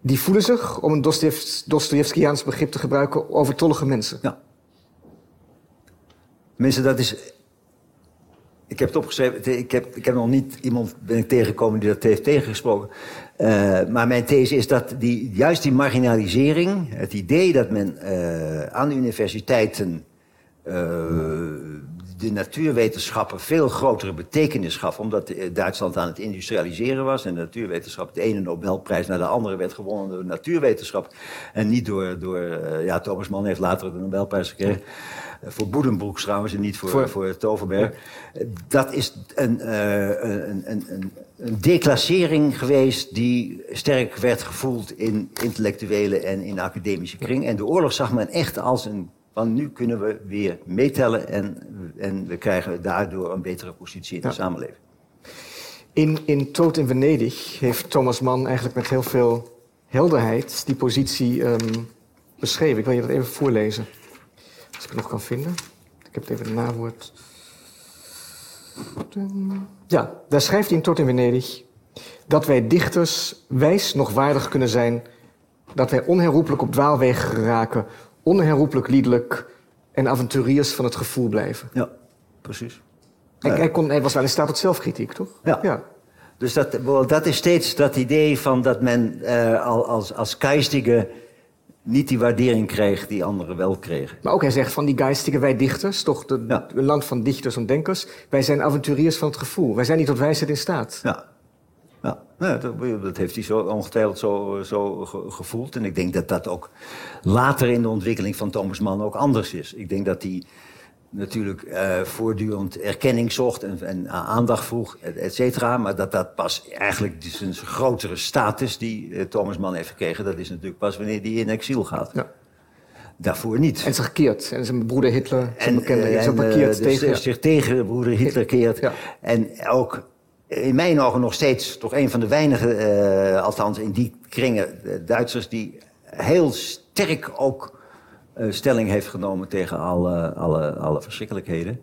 Die voelen zich, om een Dostoevskiaans begrip te gebruiken, overtollige mensen. Ja. Mensen, dat is ik heb het opgeschreven. Ik heb, ik heb nog niet iemand ben ik tegengekomen die dat heeft tegengesproken. Uh, maar mijn these is dat die, juist die marginalisering, het idee dat men uh, aan universiteiten uh, de natuurwetenschappen veel grotere betekenis gaf, omdat Duitsland aan het industrialiseren was en de natuurwetenschap de ene Nobelprijs naar de andere werd gewonnen door natuurwetenschap en niet door, door ja, Thomas Mann heeft later de Nobelprijs gekregen. Voor Boedenbroek trouwens en niet voor, voor, voor Toverberg. Dat is een, uh, een, een, een, een declassering geweest die sterk werd gevoeld in intellectuele en in academische kring. En de oorlog zag men echt als een Want nu kunnen we weer meetellen en, en we krijgen daardoor een betere positie in de samenleving. In, in Tood in Venedig heeft Thomas Mann eigenlijk met heel veel helderheid die positie ehm, beschreven. Ik wil je dat even voorlezen, als ik het nog kan vinden. Ik heb het even een nawoord. Ja, daar schrijft hij in Tood in Venedig dat wij dichters wijs nog waardig kunnen zijn, dat wij onherroepelijk op dwaalwegen geraken, onherroepelijk liedelijk en avonturiers van het gevoel blijven. Ja, precies. Hij, hij, kon, hij was wel in staat tot zelfkritiek, toch? Ja. ja. Dus dat, dat is steeds dat idee van dat men eh, al- als, als geistige niet die waardering kreeg die anderen wel kregen. Maar ook hij zegt van die geistige wij dichters, toch Ja. een land van dichters en denkers, wij zijn avonturiers van het gevoel. Wij zijn niet tot wijsheid in staat. Ja. Ja, nou, dat, heeft hij zo ongetwijfeld zo, zo ge- gevoeld. En ik denk dat dat ook later in de ontwikkeling van Thomas Mann ook anders is. Ik denk dat hij natuurlijk eh, voortdurend erkenning zocht en, en aandacht vroeg, et, et cetera. Maar dat dat pas eigenlijk dus een grotere status die eh, Thomas Mann heeft gekregen... dat is natuurlijk pas wanneer hij in exil gaat. Ja. Daarvoor niet. En zich keert. En zijn broeder Hitler, zijn bekende, eh, en, bekeerd dus tegen. zich tegen broeder Hitler keert. Ja. En ook in mijn ogen nog steeds toch een van de weinige, eh, althans in die kringen, Duitsers die heel sterk ook stelling heeft genomen tegen alle, alle, alle verschrikkelijkheden.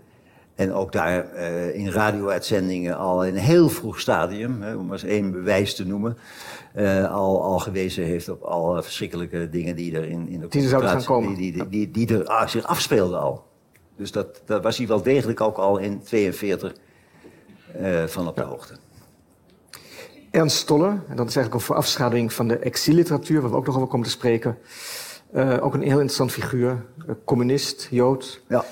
En ook daar eh, in radio-uitzendingen al in een heel vroeg stadium, hè, om maar eens één bewijs te noemen, eh, al, al gewezen heeft op alle verschrikkelijke dingen die er in, in de Die er zouden gaan komen. Die, die, die, die er ah, zich afspeelden al. Dus dat, dat was hij wel degelijk ook al in 42 eh, van op de hoogte. Ernst Stoller, en dat is eigenlijk een voorafschaduwing van de exilliteratuur, waar we ook nog over komen te spreken. Eh, ook een heel interessant figuur, eh, communist, jood. Ja.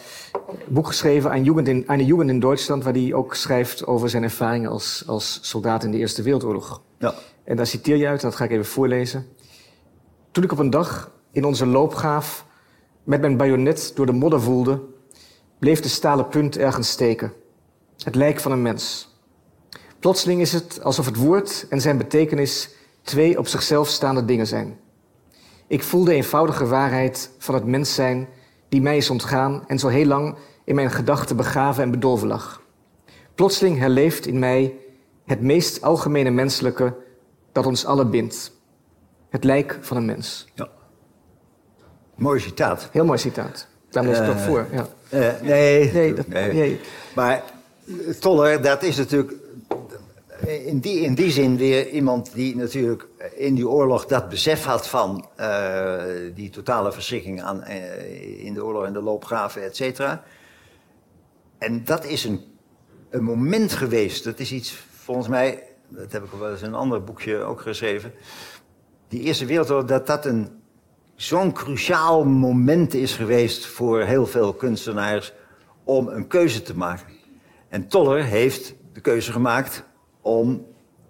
boek geschreven aan Jugend in, Eine Jugend in Duitsland, waar hij ook schrijft over zijn ervaringen als, als soldaat in de Eerste Wereldoorlog. Ja. En daar citeer je uit, dat ga ik even voorlezen. Toen ik op een dag in onze loopgraaf met mijn bajonet door de modder voelde, bleef de stalen punt ergens steken. Het lijk van een mens. Plotseling is het alsof het woord en zijn betekenis twee op zichzelf staande dingen zijn. Ik voel de eenvoudige waarheid van het mens zijn die mij is ontgaan en zo heel lang in mijn gedachten begraven en bedolven lag. Plotseling herleeft in mij het meest algemene menselijke dat ons allen bindt. Het lijk van een mens. ja. Mooi citaat. Heel mooi citaat. Daarom lees ik ook Eh, voor. Ja. Eh, nee, Nee, dat- nee. Maar Toller, dat is natuurlijk in die, in die zin weer iemand die natuurlijk in die oorlog dat besef had van eh, die totale verschrikking aan, eh, in de oorlog en de loopgraven, et cetera. En dat is een, een moment geweest, dat is iets volgens mij, dat heb ik wel eens in een ander boekje ook geschreven. Die Eerste Wereldoorlog, dat dat een zo'n cruciaal moment is geweest voor heel veel kunstenaars om een keuze te maken. En Toller heeft de keuze gemaakt om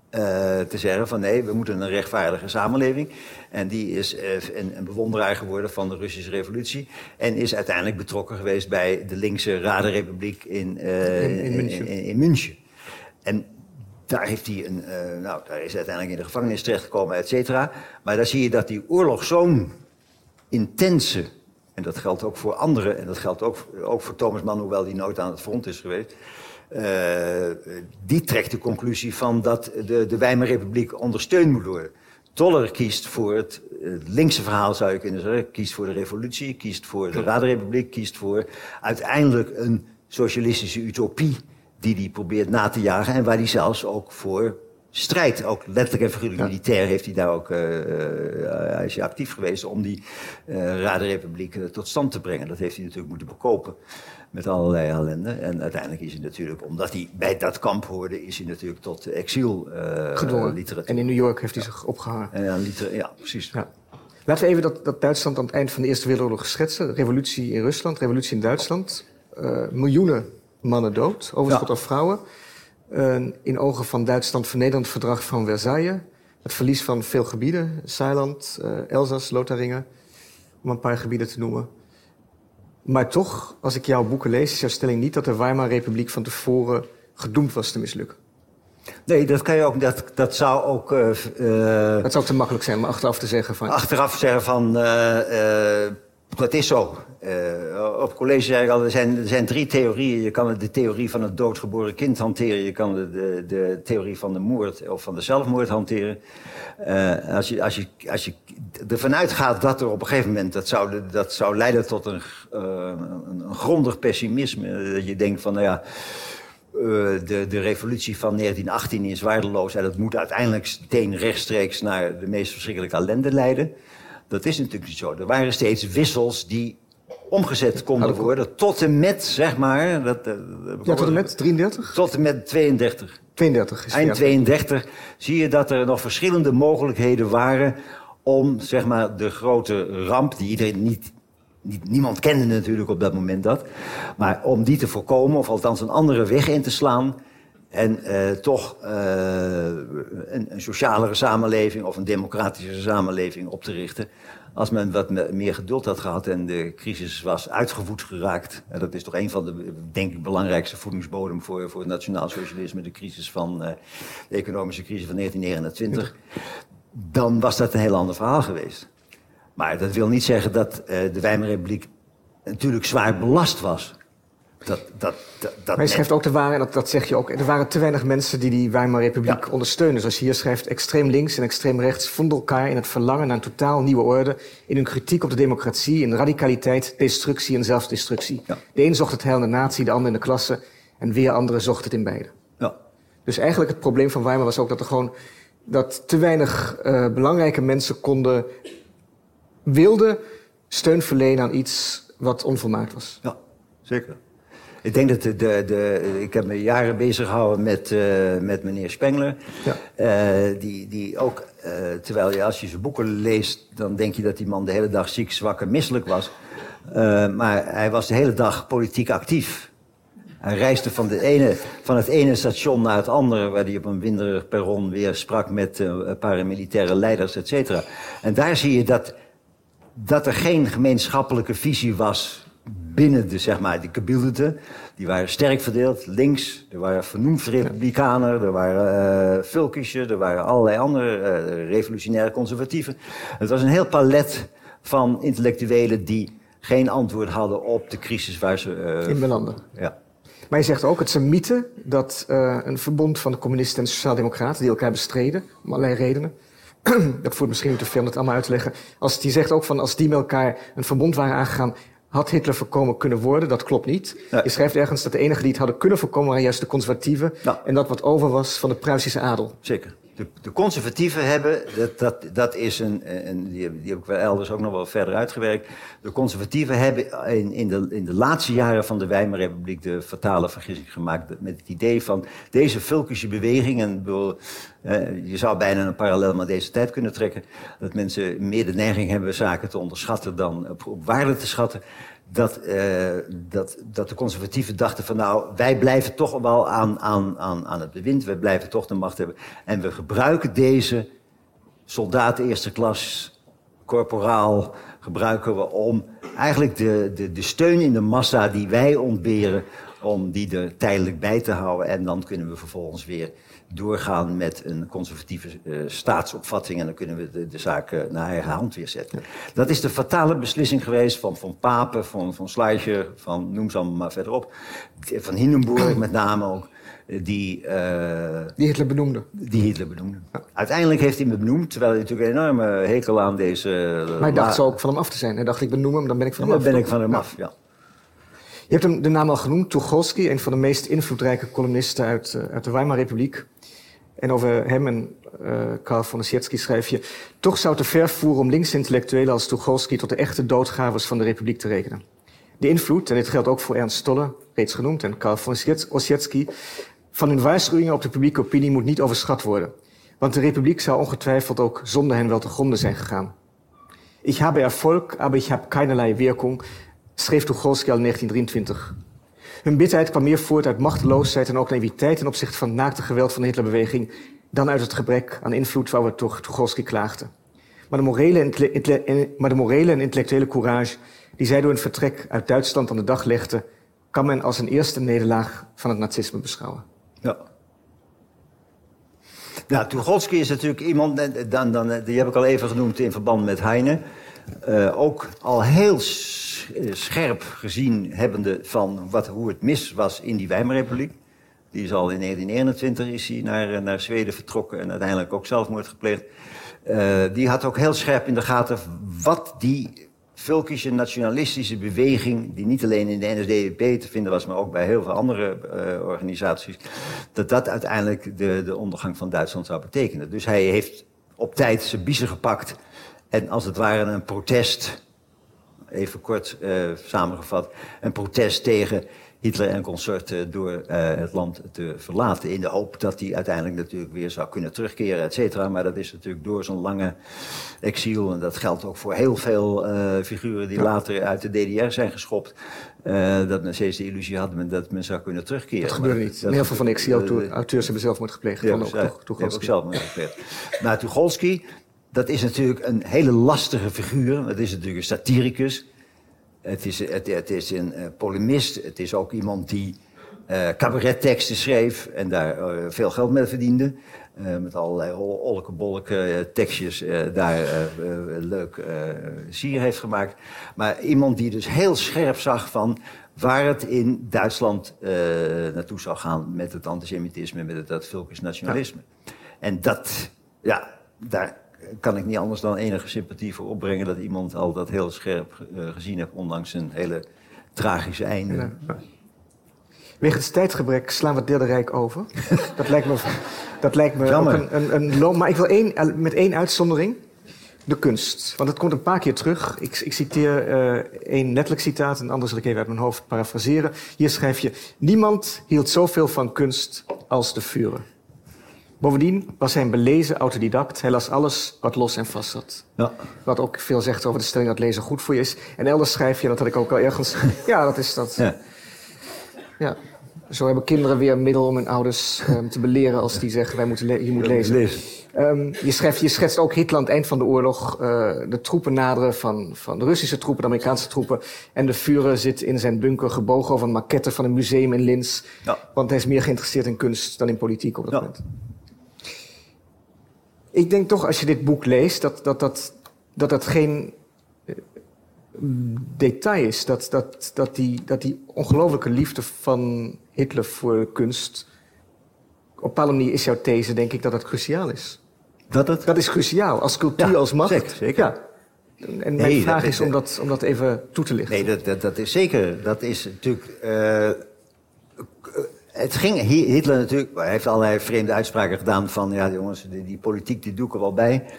eh, te zeggen van nee, we moeten een rechtvaardige samenleving. En die is eh, een, een bewonderaar geworden van de Russische revolutie. En is uiteindelijk betrokken geweest bij de linkse Radenrepubliek in, eh, In- in München. in- in München. En daar, heeft hij een, nou, daar is hij uiteindelijk in de gevangenis terechtgekomen, et cetera. Maar daar zie je dat die oorlog zo'n intense, en dat geldt ook voor anderen, en dat geldt ook, ook voor Thomas Mann, hoewel die nooit aan het front is geweest. Eh, die trekt de conclusie van dat de, de Weimarrepubliek ondersteund moet worden. Toller kiest voor het, het linkse verhaal, zou je kunnen zeggen. Kiest voor de revolutie, kiest voor de Radenrepubliek, kiest voor uiteindelijk een socialistische utopie die hij probeert na te jagen en waar hij zelfs ook voor strijdt. Ook letterlijk en figuurlijk militair heeft hij daar ook, hij is actief geweest om die Radenrepubliek eh, tot stand te brengen. Dat heeft hij natuurlijk moeten bekopen met allerlei ellende. En uiteindelijk is hij natuurlijk, omdat hij bij dat kamp hoorde, is hij natuurlijk tot exil eh Gedwongen. literatuur. En in New York heeft hij zich opgehangen. En liter- ja, precies. Ja. Laten we even dat, dat Duitsland aan het eind van de Eerste Wereldoorlog schetsen. Revolutie in Rusland, revolutie in Duitsland. Eh, miljoenen mannen dood, overschot Ja. aan vrouwen. Een in ogen van Duitsland vernederend verdrag van Versailles. Het verlies van veel gebieden. Eh, Elzas, Lotharingen. Om een paar gebieden te noemen. Maar toch, als ik jouw boeken lees, is jouw stelling niet dat de Weimar-republiek van tevoren gedoemd was te mislukken. Nee, dat kan je ook, dat, dat zou ook eh, Het zou te makkelijk zijn om achteraf te zeggen van... achteraf zeggen van, eh, dat is zo. Uh, op college zei ik al, er zijn, er drie theorieën. Je kan de theorie van het doodgeboren kind hanteren. Je kan de, de, theorie van de moord of van de zelfmoord hanteren. Uh, als, je, als, je, als je ervan uitgaat dat er op een gegeven moment... dat zou, dat zou leiden tot een, uh, een, grondig pessimisme. Dat je denkt van, nou ja... de, de revolutie van 1918 is waardeloos... en dat moet uiteindelijk meteen rechtstreeks naar de meest verschrikkelijke ellende leiden... Dat is natuurlijk niet zo. Er waren steeds wissels die omgezet konden worden. Tot en met, zeg maar... Dat, ja, tot en met 33? Tot en met 32. 32 is Eind 32 zie je dat er nog verschillende mogelijkheden waren... om, zeg maar, de grote ramp, die iedereen niet... niet niemand kende natuurlijk op dat moment dat. Maar om die te voorkomen, of althans een andere weg in te slaan... En uh, toch uh, een, een, socialere samenleving of een democratische samenleving op te richten. Als men wat meer geduld had gehad en de crisis was uitgevoed geraakt. En dat is toch een van de, denk ik, belangrijkste voedingsbodem voor, voor het nationaal socialisme. De crisis van uh, de economische crisis van 1929. Dan was dat een heel ander verhaal geweest. Maar dat wil niet zeggen dat de Weimarrepubliek natuurlijk zwaar belast was. Dat, dat, dat, maar je schrijft ook, er waren, dat, dat zeg je ook, er waren te weinig mensen die die Weimar Republiek ondersteunen. Zoals je hier schrijft, extreem links en extreem rechts vonden elkaar in het verlangen naar een totaal nieuwe orde. In hun kritiek op de democratie, in radicaliteit, destructie en zelfdestructie. De een zocht het heil in de natie, de ander in de klasse. En weer anderen zochten het in beide. Ja. Dus eigenlijk het probleem van Weimar was ook dat er gewoon dat te weinig uh, belangrijke mensen konden, wilden steun verlenen aan iets wat onvolmaakt was. Ja, zeker. Ik denk dat de, de, de, ik heb me jaren bezig gehouden met, uh, met meneer Spengler. Ja. Uh, die, die ook, uh, terwijl je als je zijn boeken leest, dan denk je dat die man de hele dag ziek, zwak en misselijk was. maar hij was de hele dag politiek actief. Hij reisde van, de ene, van het ene station naar het andere, waar hij op een winderig perron weer sprak met paramilitaire leiders, et cetera. En daar zie je dat, dat er geen gemeenschappelijke visie was binnen de, zeg maar, de kabielten. Die waren sterk verdeeld. Links, er waren vernoemd republikanen, er waren uh, Vulkische, er waren allerlei andere uh, revolutionaire conservatieven. Het was een heel palet van intellectuelen die geen antwoord hadden op de crisis waar ze... Uh, In belanden. Ja. Maar je zegt ook, het is een mythe dat een verbond van de communisten en de sociaaldemocraten... die elkaar bestreden, om allerlei redenen... <clears throat> dat voert misschien te veel om het allemaal uit te leggen. Als, die zegt ook van, als die met elkaar een verbond waren aangegaan had Hitler voorkomen kunnen worden. Dat klopt niet. Je schrijft ergens dat de enige die het hadden kunnen voorkomen waren juist de conservatieven. En dat wat over was van de Pruisische adel. Zeker. De, de conservatieven hebben, dat, dat, dat is een, die, die heb ik wel elders ook nog wel verder uitgewerkt. De conservatieven hebben in, in, de, in de laatste jaren van de Weimarrepubliek de fatale vergissing gemaakt. Met het idee van deze Vulkische beweging, en uh, je zou bijna een parallel met deze tijd kunnen trekken, dat mensen meer de neiging hebben zaken te onderschatten dan op, op waarde te schatten dat, uh, dat, dat de conservatieven dachten van nou, wij blijven toch wel aan, aan, aan, aan het bewind, wij blijven toch de macht hebben. En we gebruiken deze soldaten eerste klas, corporaal, gebruiken we om eigenlijk de, de, de steun in de massa die wij ontberen, om die er tijdelijk bij te houden. En dan kunnen we vervolgens weer doorgaan met een conservatieve uh, staatsopvatting en dan kunnen we de, de zaak uh, naar eigen hand weer zetten. Dat is de fatale beslissing geweest van, van Papen, van, van Schleicher, van noem ze allemaal maar verderop. Van Hindenburg met name ook. Eh, die, die Hitler benoemde. Die Hitler benoemde. Uiteindelijk heeft hij me benoemd, terwijl hij natuurlijk een enorme hekel aan deze... maar hij dacht zo ook van hem af te zijn. Hij dacht, ik benoem hem, dan ben ik van hem af. Dan ben ik van hem af, ja. Je hebt hem de naam al genoemd, Tucholsky, een van de meest invloedrijke columnisten uit, uit de Weimar-republiek. En over hem en uh, Karl von Ossietzky schrijf je... toch zou te ver voeren om linksintellectuelen als Tucholsky... tot de echte doodgravers van de republiek te rekenen. De invloed, en dit geldt ook voor Ernst Tolle, reeds genoemd... en Karl von Ossietzky... van hun waarschuwingen op de publieke opinie moet niet overschat worden. Want de republiek zou ongetwijfeld ook zonder hen wel te gronden zijn gegaan. Ik habe Erfolg, aber ich habe keinerlei Wirkung, schreef Tucholsky al in 1923. Hun bitterheid kwam meer voort uit machteloosheid en ook naïviteit ten opzichte van naakte geweld van de Hitlerbeweging dan uit het gebrek aan invloed waar toch Tucholsky klaagde. Maar de, morele en, maar de morele en intellectuele courage die zij door een vertrek uit Duitsland aan de dag legde, kan men als een eerste nederlaag van het nazisme beschouwen. Ja. Nou, Tucholsky is natuurlijk iemand, dan, dan, die heb ik al even genoemd in verband met Heine. eh, ook al heel eh, scherp gezien hebbende van wat, hoe het mis was in die Weimarrepubliek. Die is al in 1921 is naar, eh, naar Zweden vertrokken en uiteindelijk ook zelfmoord gepleegd. Eh, die had ook heel scherp in de gaten wat die Völkische nationalistische beweging, die niet alleen in de NSDAP te vinden was, maar ook bij heel veel andere eh, organisaties, dat dat uiteindelijk de, de ondergang van Duitsland zou betekenen. Dus hij heeft op tijd zijn biezen gepakt en als het ware een protest, even kort eh, samengevat, een protest tegen Hitler en consorten door eh, het land te verlaten. In de hoop dat hij uiteindelijk natuurlijk weer zou kunnen terugkeren, et cetera. Maar dat is natuurlijk door zo'n lange exil, en dat geldt ook voor heel veel eh, figuren die later uit de DDR zijn geschopt, eh, dat men steeds de illusie had dat men zou kunnen terugkeren. Dat gebeurde niet. En heel veel van de eh, exilauteurs hebben zelfmoord gepleegd. ja, ook, toch, Tucholsky. ook zelf gepleegd. Maar Tucholsky, dat is natuurlijk een hele lastige figuur. Het is natuurlijk een satiricus. Het is, het, het is een eh, polemist. Het is ook iemand die eh cabaretteksten schreef en daar eh, veel geld mee verdiende. Met allerlei olke-bolke tekstjes daar leuk sier heeft gemaakt. Maar iemand die dus heel scherp zag van waar het in Duitsland naartoe zou gaan met het antisemitisme, met het, dat nationalisme. En dat, ja, daar kan ik niet anders dan enige sympathie voor opbrengen dat iemand al dat heel scherp eh, gezien heeft, ondanks een hele tragische einde. Ja. Wegens tijdgebrek slaan we het Derde Rijk over. <laughs> dat lijkt me, dat lijkt me ook een, een, een loom. Maar ik wil één, met één uitzondering. De kunst. Want het komt een paar keer terug. Ik, ik citeer eh, één letterlijk citaat, een ander zal ik even uit mijn hoofd parafraseren. Hier schrijf je: Niemand hield zoveel van kunst als de Führer. Bovendien was hij een belezen autodidact. Hij las alles wat los en vast zat. Ja. Wat ook veel zegt over de stelling dat lezen goed voor je is. En elders schrijf je, dat had ik ook al ergens. <laughs> Ja, dat is dat. Ja. Ja. Zo hebben kinderen weer een middel om hun ouders ehm, te beleren als die zeggen: wij moeten je moet lezen. Ehm, je, schrijft, je schetst ook Hitler aan het eind van de oorlog. eh, de troepen naderen van, van de Russische troepen, de Amerikaanse troepen. En de Führer zit in zijn bunker gebogen over een maquette van een museum in Linz. Ja. Want hij is meer geïnteresseerd in kunst dan in politiek op dat Ja. moment. Ik denk toch, als je dit boek leest, dat dat, dat, dat, dat geen eh, detail is. Dat, dat, dat, die, dat die ongelofelijke liefde van Hitler voor kunst... Op een bepaalde manier is jouw these, denk ik, dat dat cruciaal is. Dat het? Dat is cruciaal, als cultuur, Ja, als macht. zeker, zeker. Ja. En mijn Nee, vraag is om dat, om dat even toe te lichten. Nee, dat, dat, dat is zeker. Dat is natuurlijk. eh, het ging Hi- Hitler natuurlijk. Hij heeft allerlei vreemde uitspraken gedaan van. Ja, jongens, die, die politiek die doe ik er wel bij. <laughs>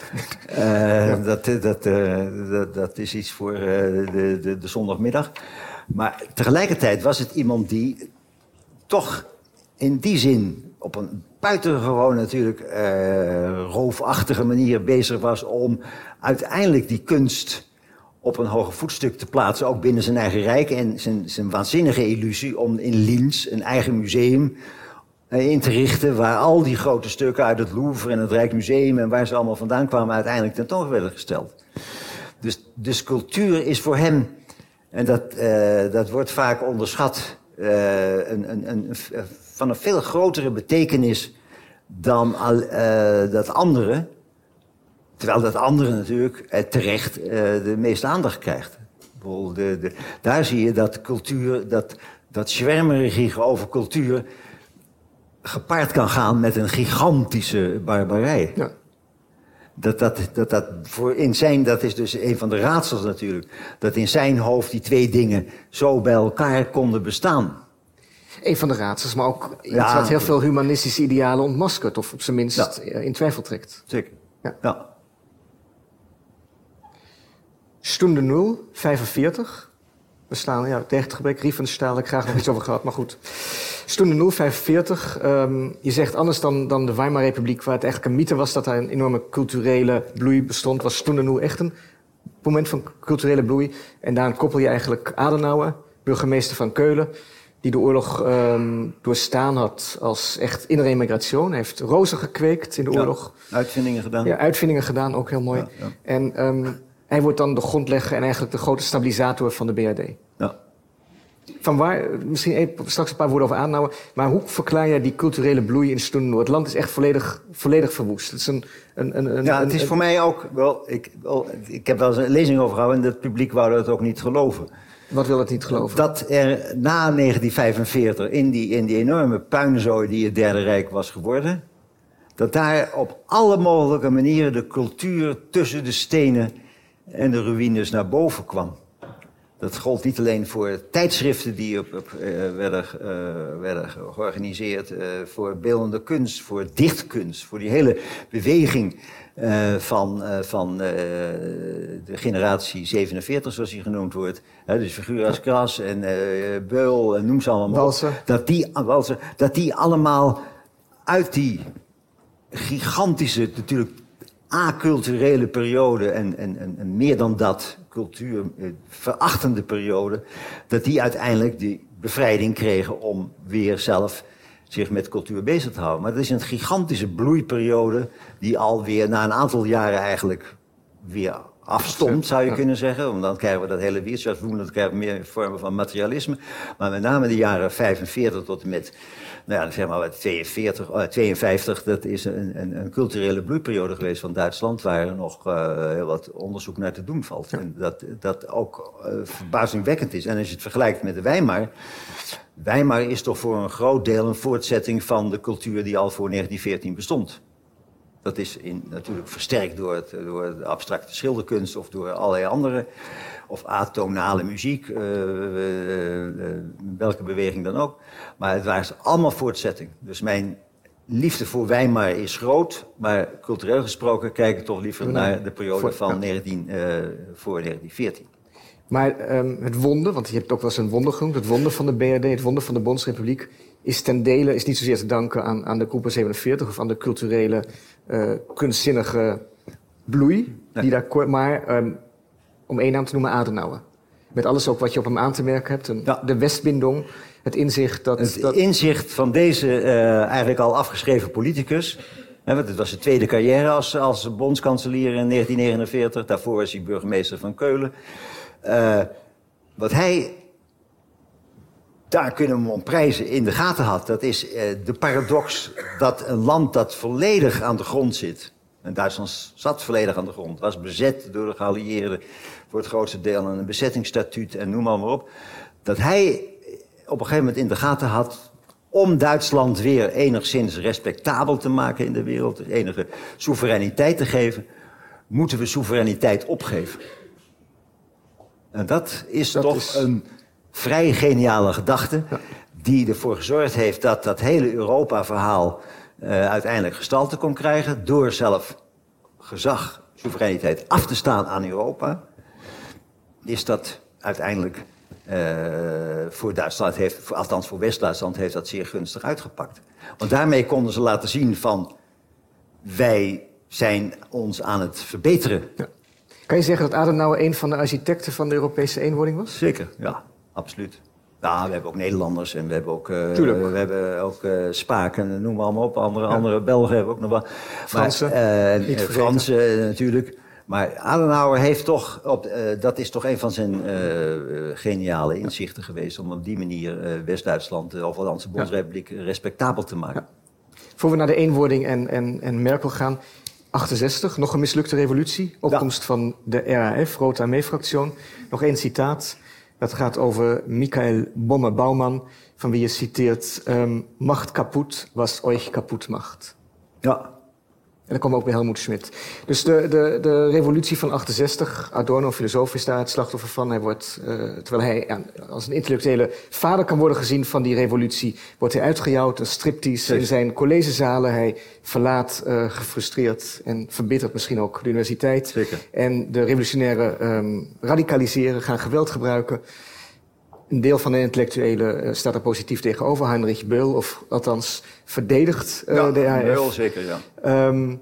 Eh, dat, dat, eh, dat, dat is iets voor eh, de, de, de zondagmiddag. Maar tegelijkertijd was het iemand die toch in die zin op een buitengewoon natuurlijk eh, roofachtige manier bezig was om uiteindelijk die kunst op een hoger voetstuk te plaatsen, ook binnen zijn eigen rijk. En zijn, zijn waanzinnige illusie om in Linz een eigen museum eh, in te richten, waar al die grote stukken uit het Louvre en het Rijksmuseum en waar ze allemaal vandaan kwamen, uiteindelijk tentoon werden gesteld. Dus, dus cultuur is voor hem, en dat, eh, dat wordt vaak onderschat, eh, een, een, een, van een veel grotere betekenis dan dat andere. Terwijl dat andere natuurlijk eh, terecht eh, de meeste aandacht krijgt. De, de, daar zie je dat cultuur, dat, dat zwermerige over cultuur gepaard kan gaan met een gigantische barbarij. Ja. Dat, dat, dat, dat, voor in zijn, dat is dus een van de raadsels natuurlijk. Dat in zijn hoofd die twee dingen zo bij elkaar konden bestaan. Een van de raadsels, maar ook iets Ja. wat heel veel humanistische idealen ontmaskert. Of op zijn minst Ja. eh, in twijfel trekt. Zeker. Ja. ja. Stunde 0, 45. We slaan, ja, tegen het gebrek Riefenstahl, heb ik graag nog iets over gehad, maar goed. Stunde 0, 45. ehm, je zegt anders dan, dan de Weimarrepubliek, waar het eigenlijk een mythe was dat daar een enorme culturele bloei bestond, was Stunde 0 echt een moment van culturele bloei. En daaraan koppel je eigenlijk Adenauer, burgemeester van Keulen, die de oorlog ehm, doorstaan had als echt immigration. Hij heeft rozen gekweekt in de Ja. oorlog. Uitvindingen gedaan. Ja, uitvindingen gedaan, ook heel mooi. Ja, ja. En ehm, hij wordt dan de grondlegger en eigenlijk de grote stabilisator van de BRD. Ja. Van waar, misschien even, straks een paar woorden over aanhouden. Maar hoe verklaar jij die culturele bloei in Stoen Het land is echt volledig, volledig verwoest. Het is een, een, een, een ja, het is voor mij ook wel. Ik, wel, ik heb wel eens een lezing over gehouden en het publiek wou dat ook niet geloven. Wat wil het niet geloven? Dat er na 1945, in die, in die enorme puinzooi die het Derde Rijk was geworden, dat daar op alle mogelijke manieren de cultuur tussen de stenen en de ruïnes naar boven kwam. Dat gold niet alleen voor tijdschriften die op, op, eh, werden, eh, werden georganiseerd, eh, voor beeldende kunst, voor dichtkunst, voor die hele beweging van, van de generatie 47, zoals die genoemd wordt. Dus figuren als Kras en Beul en noem ze allemaal. op. Dat die, Walser, dat die allemaal uit die gigantische, natuurlijk aculturele periode en, en, en, en meer dan dat, cultuur eh, periode, dat die uiteindelijk die bevrijding kregen om weer zelf zich met cultuur bezig te houden. Maar dat is een gigantische bloeiperiode die alweer na een aantal jaren eigenlijk weer afstond, zou je kunnen zeggen. Want dan krijgen we dat hele Wirtschaftsboom, dat krijgen we meer vormen van materialisme. Maar met name de jaren 45 tot en met nou ja, zeg maar wat 42, eh, 52, dat is een, een, een culturele bloeiperiode geweest van Duitsland, waar er nog eh, heel wat onderzoek naar te doen valt. En dat, dat ook eh, verbazingwekkend is. En als je het vergelijkt met de Weimar, Weimar is toch voor een groot deel een voortzetting van de cultuur die al voor 1914 bestond. Dat is in, natuurlijk versterkt door, het, door de abstracte schilderkunst of door allerlei andere, of atonale muziek, eh, eh, eh, welke beweging dan ook. Maar het waren allemaal voortzetting. Dus mijn liefde voor Weimar is groot, maar cultureel gesproken kijk ik toch liever naar de periode voor- van ja. 19, eh, voor 1914. Maar ehm, het wonder, want je hebt ook wel eens een wonder genoemd, het wonder van de BRD, het wonder van de Bondsrepubliek, is ten dele is niet zozeer te danken aan, aan de groepen 47 of aan de culturele, eh, kunstzinnige bloei, die daar, maar ehm, om één naam te noemen, Adenauer. Met alles ook wat je op hem aan te merken hebt, een- Ja. de Westbindung, het inzicht dat... Het dat inzicht van deze eh, eigenlijk al afgeschreven politicus. Hè, want het was zijn tweede carrière als, als bondskanselier in 1949. Daarvoor was hij burgemeester van Keulen. Eh, wat hij, daar kunnen we om prijzen, in de gaten had. Dat is eh, de paradox dat een land dat volledig aan de grond zit. En Duitsland zat volledig aan de grond. Was bezet door de geallieerden voor het grootste deel. En een bezettingsstatuut en noem maar, maar op. Dat hij op een gegeven moment in de gaten had om Duitsland weer enigszins respectabel te maken in de wereld, enige soevereiniteit te geven, moeten we soevereiniteit opgeven. En dat is Dat toch is- een vrij geniale gedachte, die ervoor gezorgd heeft dat dat hele Europa-verhaal eh, uiteindelijk gestalte kon krijgen, door zelf gezag, soevereiniteit af te staan aan Europa is dat uiteindelijk eh, voor Duitsland, heeft, voor, althans voor West-Duitsland, heeft dat zeer gunstig uitgepakt. Want daarmee konden ze laten zien van wij zijn ons aan het verbeteren. Kan je zeggen dat Adenauer een van de architecten van de Europese eenwording was? Zeker, ja, absoluut. Ja, we hebben ook Nederlanders en we hebben ook, Tuurlijk. we hebben ook eh Spaak en noem maar allemaal op. Andere, andere Belgen hebben ook nog wel. Fransen, Maar, niet vergeten. Fransen natuurlijk. Maar Adenauer heeft toch, op, dat is toch een van zijn geniale inzichten geweest... om op die manier West-Duitsland, of althans de Bondsrepubliek, respectabel te maken. Voor we naar de eenwording en, en, en Merkel gaan. 68, nog een mislukte revolutie. Opkomst van de RAF, Rote Armee-fractie. Nog één citaat. Dat gaat over Michael Bomme-Bouwman, van wie je citeert... ehm, Macht kaput, was euch kaput macht. Ja, En dan komen we ook bij Helmoet Schmidt. Dus de, de, de revolutie van 68, Adorno, filosoof, is daar het slachtoffer van. Hij wordt, eh, terwijl hij ja, als een intellectuele vader kan worden gezien van die revolutie, wordt hij uitgejouwd, een striptease in zijn collegezalen. Hij verlaat eh, gefrustreerd en verbitterd misschien ook de universiteit. Zeker. En de revolutionairen ehm, radicaliseren, gaan geweld gebruiken. Een deel van de intellectuelen eh, staat er positief tegenover. Heinrich Beul, of althans verdedigt eh, ja de RAF. heel zeker, ja. Ehm,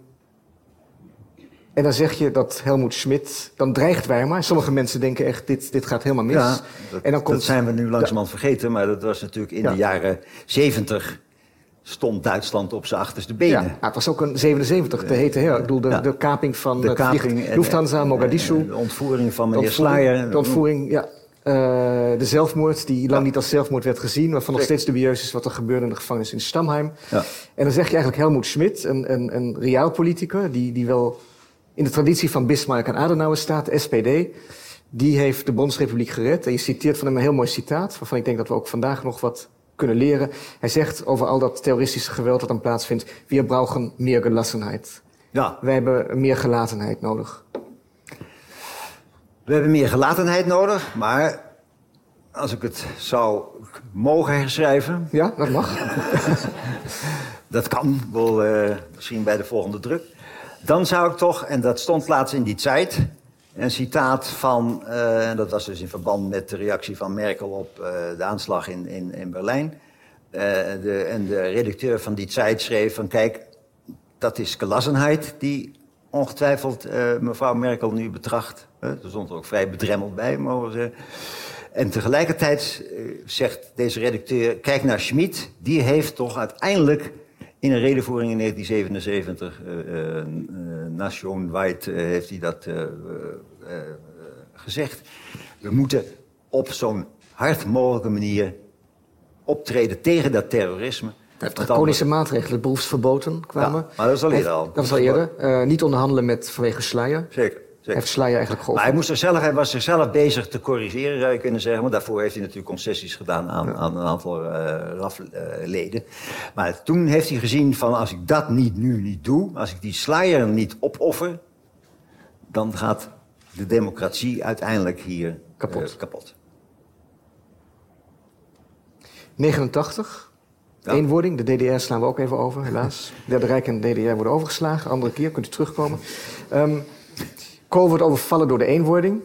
en dan zeg je dat Helmoet Schmidt, dan dreigt Weimar. Sommige mensen denken echt, dit, dit gaat helemaal mis. Ja, dat, en dan komt, dat zijn we nu langzamerhand vergeten, maar dat was natuurlijk in Ja. de jaren 70 stond Duitsland op zijn achterste benen. ja, het was ook een 77, de hete her. Ik bedoel, de, Ja. de kaping van de het kaping vlieg- en- Lufthansa, de ontvoering van meneer Slayer. De ontvoering, ja. Uh, de zelfmoord, die lang niet als zelfmoord werd gezien, waarvan nog steeds dubieus is wat er gebeurde in de gevangenis in Stamheim. Ja. En dan zeg je eigenlijk Helmoet Schmidt, een, een, een realpoliticus, die, die wel in de traditie van Bismarck en Adenauer staat, de SPD. Die heeft de Bondsrepubliek gered. En je citeert van hem een heel mooi citaat, waarvan ik denk dat we ook vandaag nog wat kunnen leren. Hij zegt over al dat terroristische geweld dat dan plaatsvindt, we brauchen meer gelassenheid. Ja. Wij hebben meer gelatenheid nodig. We hebben meer gelatenheid nodig, maar als ik het zou mogen herschrijven. Ja, dat mag. <laughs> dat kan, wel, uh, misschien bij de volgende druk. Dan zou ik toch, en dat stond laatst in die tijd, een citaat van, uh, en dat was dus in verband met de reactie van Merkel op uh, de aanslag in, in, in Berlijn. de, en de redacteur van die tijd schreef van, kijk, dat is gelassenheid die ongetwijfeld mevrouw Merkel nu betracht. Er stond er ook vrij bedremmeld bij, mogen we zeggen. En tegelijkertijd zegt deze redacteur, kijk naar Schmid, die heeft toch uiteindelijk in een redenvoering in 1977, uh, uh, Nation White, heeft hij dat uh, gezegd. We moeten op zo'n hard mogelijke manier optreden tegen dat terrorisme. Heeft draconische maatregelen, beroepsverboden kwamen. Ja, maar dat was al eerder al. Dat was al eerder. niet onderhandelen met vanwege sluier. Zeker. Hij heeft Slayer eigenlijk geholpen. Maar hij, moest er zelf, hij was zichzelf bezig te corrigeren, zou je kunnen zeggen. Maar daarvoor heeft hij natuurlijk concessies gedaan aan, aan een aantal uh, RAF-leden. maar toen heeft hij gezien van als ik dat niet, nu niet doe, als ik die Slayer niet opoffer, dan gaat de democratie uiteindelijk hier kapot. Uh, kapot. 89. Ja. Eenwording, de DDR slaan we ook even over, helaas. <laughs> Derde Rijk en de DDR worden overgeslagen. Andere keer kunt u terugkomen. Um, Kool wordt overvallen door de eenwording.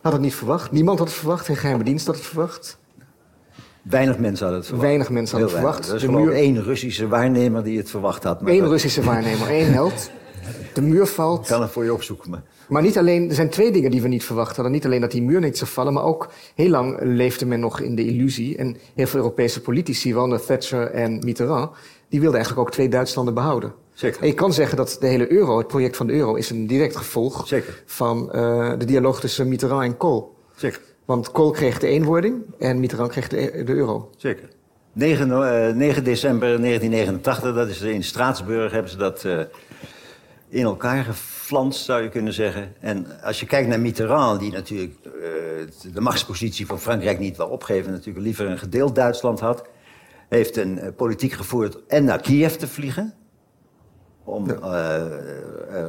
Had het niet verwacht. Niemand had het verwacht. Geen geheime dienst had het verwacht. Weinig mensen hadden het verwacht. Weinig mensen hadden het verwacht. Er is gewoon één Russische waarnemer die het verwacht had. Eén Russische waarnemer, één held. De muur valt. Ik kan het voor je opzoeken. Maar... maar niet alleen, er zijn twee dingen die we niet verwacht hadden. Niet alleen dat die muur niet zou vallen, maar ook heel lang leefde men nog in de illusie. En heel veel Europese politici, waaronder Thatcher en Mitterrand, die wilden eigenlijk ook twee Duitslanden behouden. Zeker. En je kan zeggen dat de hele euro, het project van de euro, is een direct gevolg Zeker. van uh, de dialoog tussen Mitterrand en Kool. Zeker. Want Kool kreeg de eenwording en Mitterrand kreeg de, de euro. Zeker. 9, uh, 9, december 1989, dat is in Straatsburg, hebben ze dat uh, in elkaar geflanst, zou je kunnen zeggen. En als je kijkt naar Mitterrand, die natuurlijk uh, de machtspositie van Frankrijk niet wil opgeven, natuurlijk liever een gedeeld Duitsland had, heeft een politiek gevoerd en naar Kiev te vliegen om uh,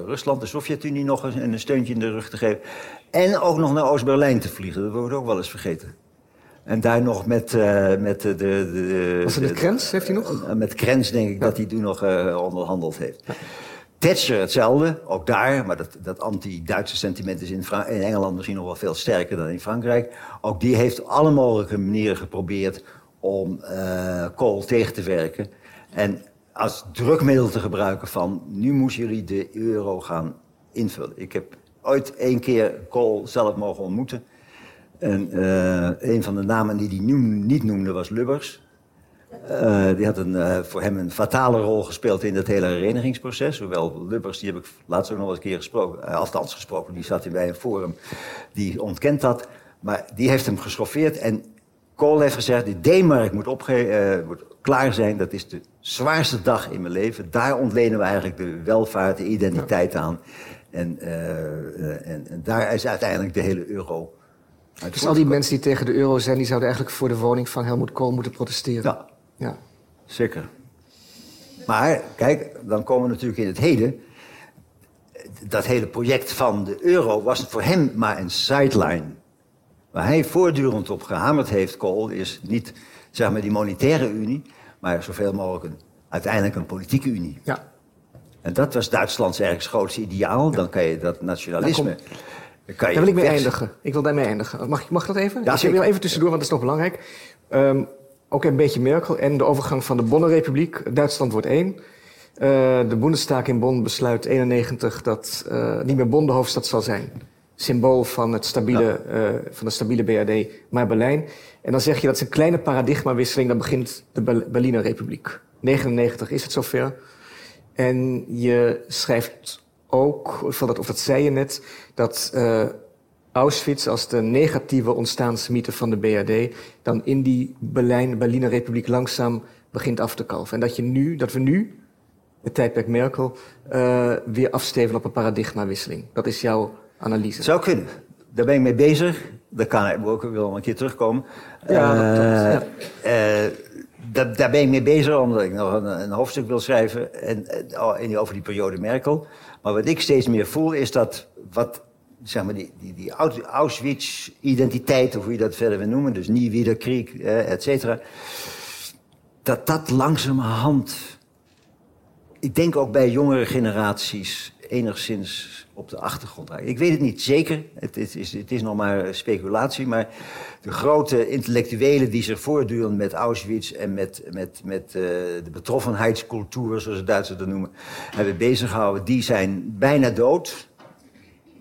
Rusland, de Sovjet-Unie, nog een, een steuntje in de rug te geven. En ook nog naar Oost-Berlijn te vliegen. Dat wordt ook wel eens vergeten. En daar nog met, uh, met de, de, de... Was het met Krens, heeft hij nog? met Krens denk ik dat hij toen nog onderhandeld heeft. Ja. Thatcher hetzelfde, ook daar, maar dat, dat anti-Duitse sentiment is in, in, Engeland misschien nog wel veel sterker dan in Frankrijk. Ook die heeft alle mogelijke manieren geprobeerd om Kool tegen te werken. En als drukmiddel te gebruiken van... nu moesten jullie de euro gaan invullen. Ik heb ooit één keer Kool zelf mogen ontmoeten. En uh, een van de namen die hij nu niet noemde was Lubbers. Uh, die had een, uh, voor hem een fatale rol gespeeld in dat hele herenigingsproces. Hoewel Lubbers, die heb ik laatst ook nog eens een keer gesproken, althans gesproken, die zat bij een forum, die ontkent dat. Maar die heeft hem geschoffeerd en Kool heeft gezegd, de D-mark moet, opge moet klaar zijn. Dat is de zwaarste dag in mijn leven. Daar ontlenen we eigenlijk de welvaart, de identiteit aan. En, uh, en, en, daar is uiteindelijk de hele euro. Dus al die mensen die tegen de euro zijn, die zouden eigenlijk voor de woning van Helmut Kool moeten protesteren. Ja, ja. zeker. Maar kijk, dan komen we natuurlijk in het heden. Dat hele project van de euro was voor hem maar een sideline. Waar hij voortdurend op gehamerd heeft, Kool, is niet zeg maar die monetaire unie, maar zoveel mogelijk een, uiteindelijk een politieke unie. Ja. En dat was Duitslands ergens grootste ideaal. Dan kan je dat nationalisme. Daar wil ik mee eindigen. Ik wil daarmee eindigen. Mag, mag dat even? Ja, ik wil even tussendoor, want dat is nog belangrijk. Um, ook een beetje Merkel en de overgang van de Bonnenrepubliek. Duitsland wordt één. Uh, de Bundestag in Bonn besluit 91 dat uh, niet meer Bonn de hoofdstad zal zijn. Symbool van, het stabiele, ja. uh, van de stabiele BRD, maar Berlijn. En dan zeg je dat is een kleine paradigmawisseling. Dan begint de Berliner Republiek. 99 is het zover. En je schrijft ook, of dat, of dat zei je net, dat uh, Auschwitz als de negatieve ontstaansmythe van de BRD dan in die Berlijn, Berliner Republiek langzaam begint af te kalven. En dat, je nu, dat we nu, het tijdperk Merkel, uh, weer afsteven op een paradigmawisseling. Dat is jouw analyse. Zou kunnen. Daar ben ik mee bezig. Daar kan ik ook wel een keer terugkomen. Ja, uh, dat, ja. Uh, daar, daar, ben ik mee bezig, omdat ik nog een, een hoofdstuk wil schrijven en, en, over die periode Merkel. Maar wat ik steeds meer voel is dat wat zeg maar, die, die, die Auschwitz-identiteit, of hoe je dat verder wil noemen, dus nie wieder Krieg, eh, et cetera, dat dat langzamerhand, ik denk ook bij jongere generaties, enigszins op de achtergrond raakt. Ik weet het niet zeker, het, het, is, het is nog maar speculatie, maar de grote intellectuelen die zich voortdurend met Auschwitz en met, met, met uh, de betroffenheidscultuur, zoals de Duitsers dat noemen, hebben bezighouden, die zijn bijna dood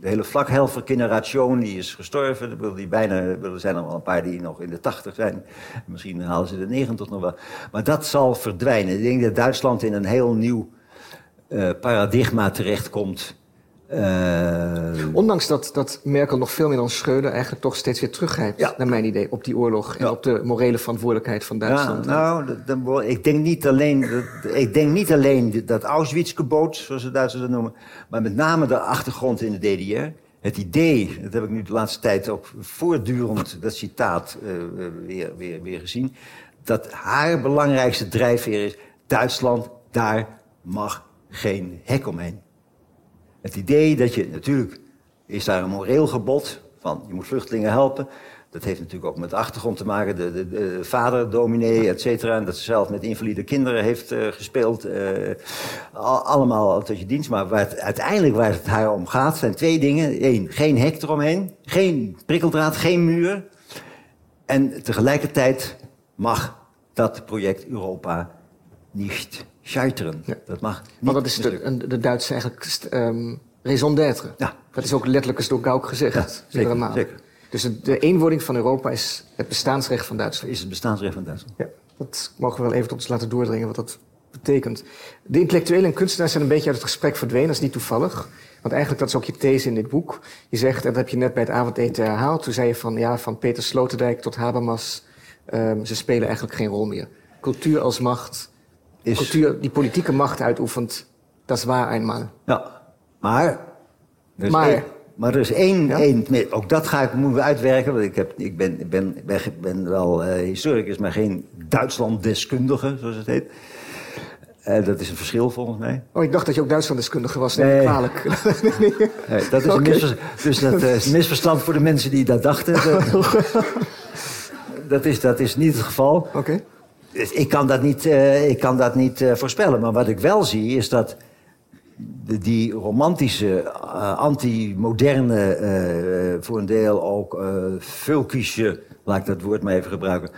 de hele vlakhelfer-generatie die is gestorven. Die bijna, er zijn er wel een paar die nog in de tachtig zijn. Misschien halen ze de negentig nog wel. Maar dat zal verdwijnen. Ik denk dat Duitsland in een heel nieuw uh, paradigma terechtkomt. Uh, Ondanks dat, dat Merkel nog veel meer dan Schreuder eigenlijk toch steeds weer teruggrijpt, ja. naar mijn idee, op die oorlog en ja. op de morele verantwoordelijkheid van Duitsland. Ja, nou, ik denk niet alleen, dat, ik denk niet alleen dat Auschwitz-geboot, zoals de Duitsers dat noemen, maar met name de achtergrond in de DDR. Het idee, dat heb ik nu de laatste tijd ook voortdurend, dat citaat, uh, weer, weer, weer gezien, dat haar belangrijkste drijfveer is, Duitsland, daar mag geen hek omheen. Het idee dat je, natuurlijk is daar een moreel gebod van je moet vluchtelingen helpen. Dat heeft natuurlijk ook met de achtergrond te maken, de, de, de vader, dominee, et cetera. En dat ze zelf met invalide kinderen heeft uh, gespeeld. Uh, allemaal tot je dienst. Maar uiteindelijk waar het haar om gaat, zijn twee dingen. Eén, geen hek eromheen. Geen prikkeldraad, geen muur. En tegelijkertijd mag dat project Europa niet scheiteren. Ja. Dat mag niet. Maar dat is de, de Duitse eigenlijk um, raison d'être. Ja. Dat is ook letterlijk eens door Gauck gezegd. Ja, zeker, zeker. Dus de, de, eenwording van Europa is het bestaansrecht van Duitsland. Is het bestaansrecht van Duitsland. Ja, dat mogen we wel even tot ons laten doordringen wat dat betekent. De intellectuelen en kunstenaars zijn een beetje uit het gesprek verdwenen. Dat is niet toevallig. Want eigenlijk, dat is ook je these in dit boek. Je zegt, en dat heb je net bij het avondeten herhaald. Toen zei je van, ja, van Peter Sloterdijk tot Habermas... Um, ze spelen eigenlijk geen rol meer. Cultuur als macht, is... cultuur die politieke macht uitoefent, dat is waar eenmaal. Ja, maar... Er maar... Één, maar er is één, ja? één ook dat ga ik, moeten we uitwerken. Want ik, heb, ik ben, ben, ben, ben wel uh, historicus, maar geen Duitsland-deskundige, zoals het heet. Uh, dat is een verschil volgens mij. Oh, ik dacht dat je ook Duitsland-deskundige was. Nee, kwalijk. <laughs> nee, dat is okay. een dus dat uh, is een misverstand voor de mensen die dat dachten. <laughs> dat, dat, is, dat is niet het geval. Oké. Okay. Dus ik kan dat niet, uh, ik kan dat niet uh, voorspellen. Maar wat ik wel zie is dat die romantische, uh, anti-moderne, voor een deel ook vulkische, laat ik dat woord maar even gebruiken,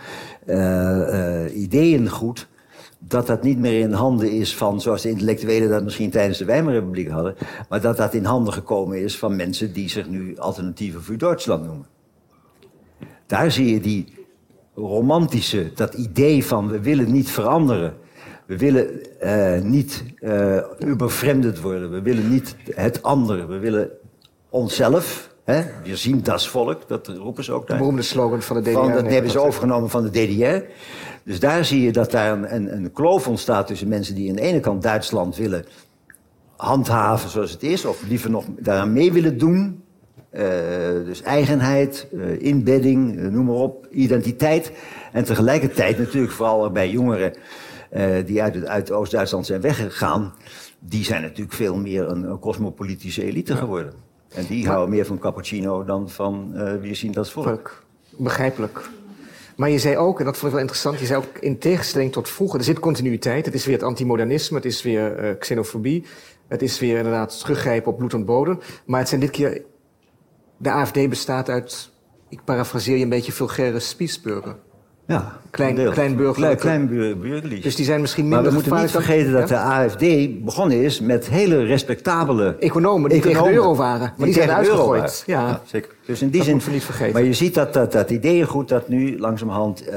ideeëngoed, dat dat niet meer in handen is van, zoals de intellectuelen dat misschien tijdens de Weimarrepubliek hadden, maar dat dat in handen gekomen is van mensen die zich nu alternatieven voor Duitsland noemen. Daar zie je die romantische, dat idee van we willen niet veranderen. We willen uh, niet uh, worden. We willen niet het andere. We willen onszelf. Hè? We zien das volk, dat roepen ze ook daar. De beroemde slogan van de DDR. Van, dat hebben ze overgenomen van de DDR. Dus daar zie je dat daar een, een, een kloof ontstaat tussen mensen die aan de ene kant Duitsland willen handhaven zoals het is, of liever nog daaraan mee willen doen. Uh, dus eigenheid, uh, inbedding, uh, noem maar op, identiteit. En tegelijkertijd natuurlijk vooral bij jongeren die uit, uit Oost-Duitsland zijn weggegaan... die zijn natuurlijk veel meer een, een cosmopolitische elite geworden. En die houden meer van cappuccino dan van wie zien dat volk. Begrijpelijk. Maar je zei ook, en dat vond ik wel interessant, je zei ook in tegenstelling tot vroeger, er zit continuïteit. Het is weer het antimodernisme, het is weer xenofobie. Het is weer inderdaad teruggrijpen op bloed en bodem. Maar het zijn dit keer de AFD bestaat uit, ik parafraseer je een beetje, vulgaire spiesburger. Ja, klein, klein burgerlijk. Klein, burgerlijk. Dus die zijn misschien minder Maar we moeten niet vergeten dat de AFD begonnen is met hele respectabele... Economen die tegen de euro waren. Maar die, die zijn uitgegooid. Ja. ja. zeker. Dus in die zin... niet vergeten. Maar je ziet dat dat, dat ideeëngoed dat nu langzamerhand uh,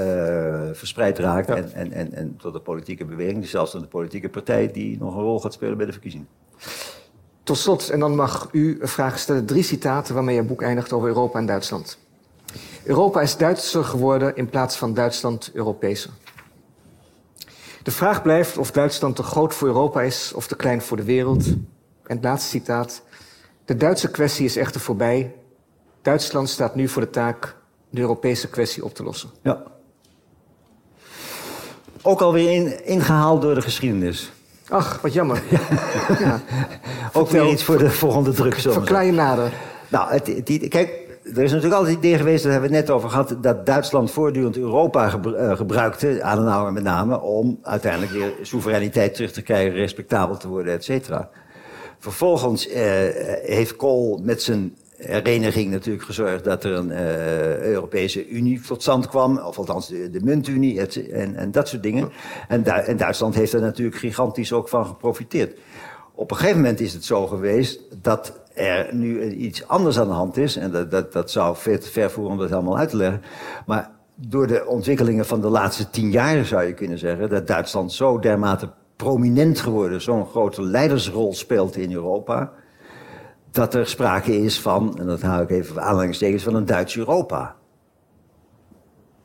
verspreid raakt. Ja. En, en, en, en tot de politieke beweging, dus zelfs tot de politieke partij... die nog een rol gaat spelen bij de verkiezingen. Tot slot, en dan mag u een vraag stellen, drie citaten waarmee je boek eindigt over Europa en Duitsland. Europa is Duitser geworden in plaats van Duitsland Europeeser. De vraag blijft of Duitsland te groot voor Europa is of te klein voor de wereld. En het laatste citaat. De Duitse kwestie is echter voorbij. Duitsland staat nu voor de taak de Europese kwestie op te lossen. Ja. Ook alweer in, ingehaald door de geschiedenis. Ach, wat jammer. <laughs> Ja. Ook weer iets voor de volgende druk. je nader. Nou, het, kijk, er is natuurlijk altijd het idee geweest, daar hebben we het net over gehad, dat Duitsland voortdurend Europa eh, gebruikte, Adenauer met name, om uiteindelijk weer soevereiniteit terug te krijgen, respectabel te worden, et cetera. Vervolgens eh, heeft Kool met zijn hereniging natuurlijk gezorgd dat er een eh, Europese Unie tot stand kwam, of althans de, muntunie en, en dat soort dingen. En, en Duitsland heeft er natuurlijk gigantisch ook van geprofiteerd. Op een gegeven moment is het zo geweest dat er nu iets anders aan de hand is. En dat, dat, dat zou te ver voeren om dat allemaal uit te leggen. Maar door de ontwikkelingen van de laatste tien jaar zou je kunnen zeggen... dat Duitsland zo dermate prominent geworden, zo'n grote leidersrol speelt in Europa... dat er sprake is van, en dat hou ik even aanhalingstekens, van een Duits Europa.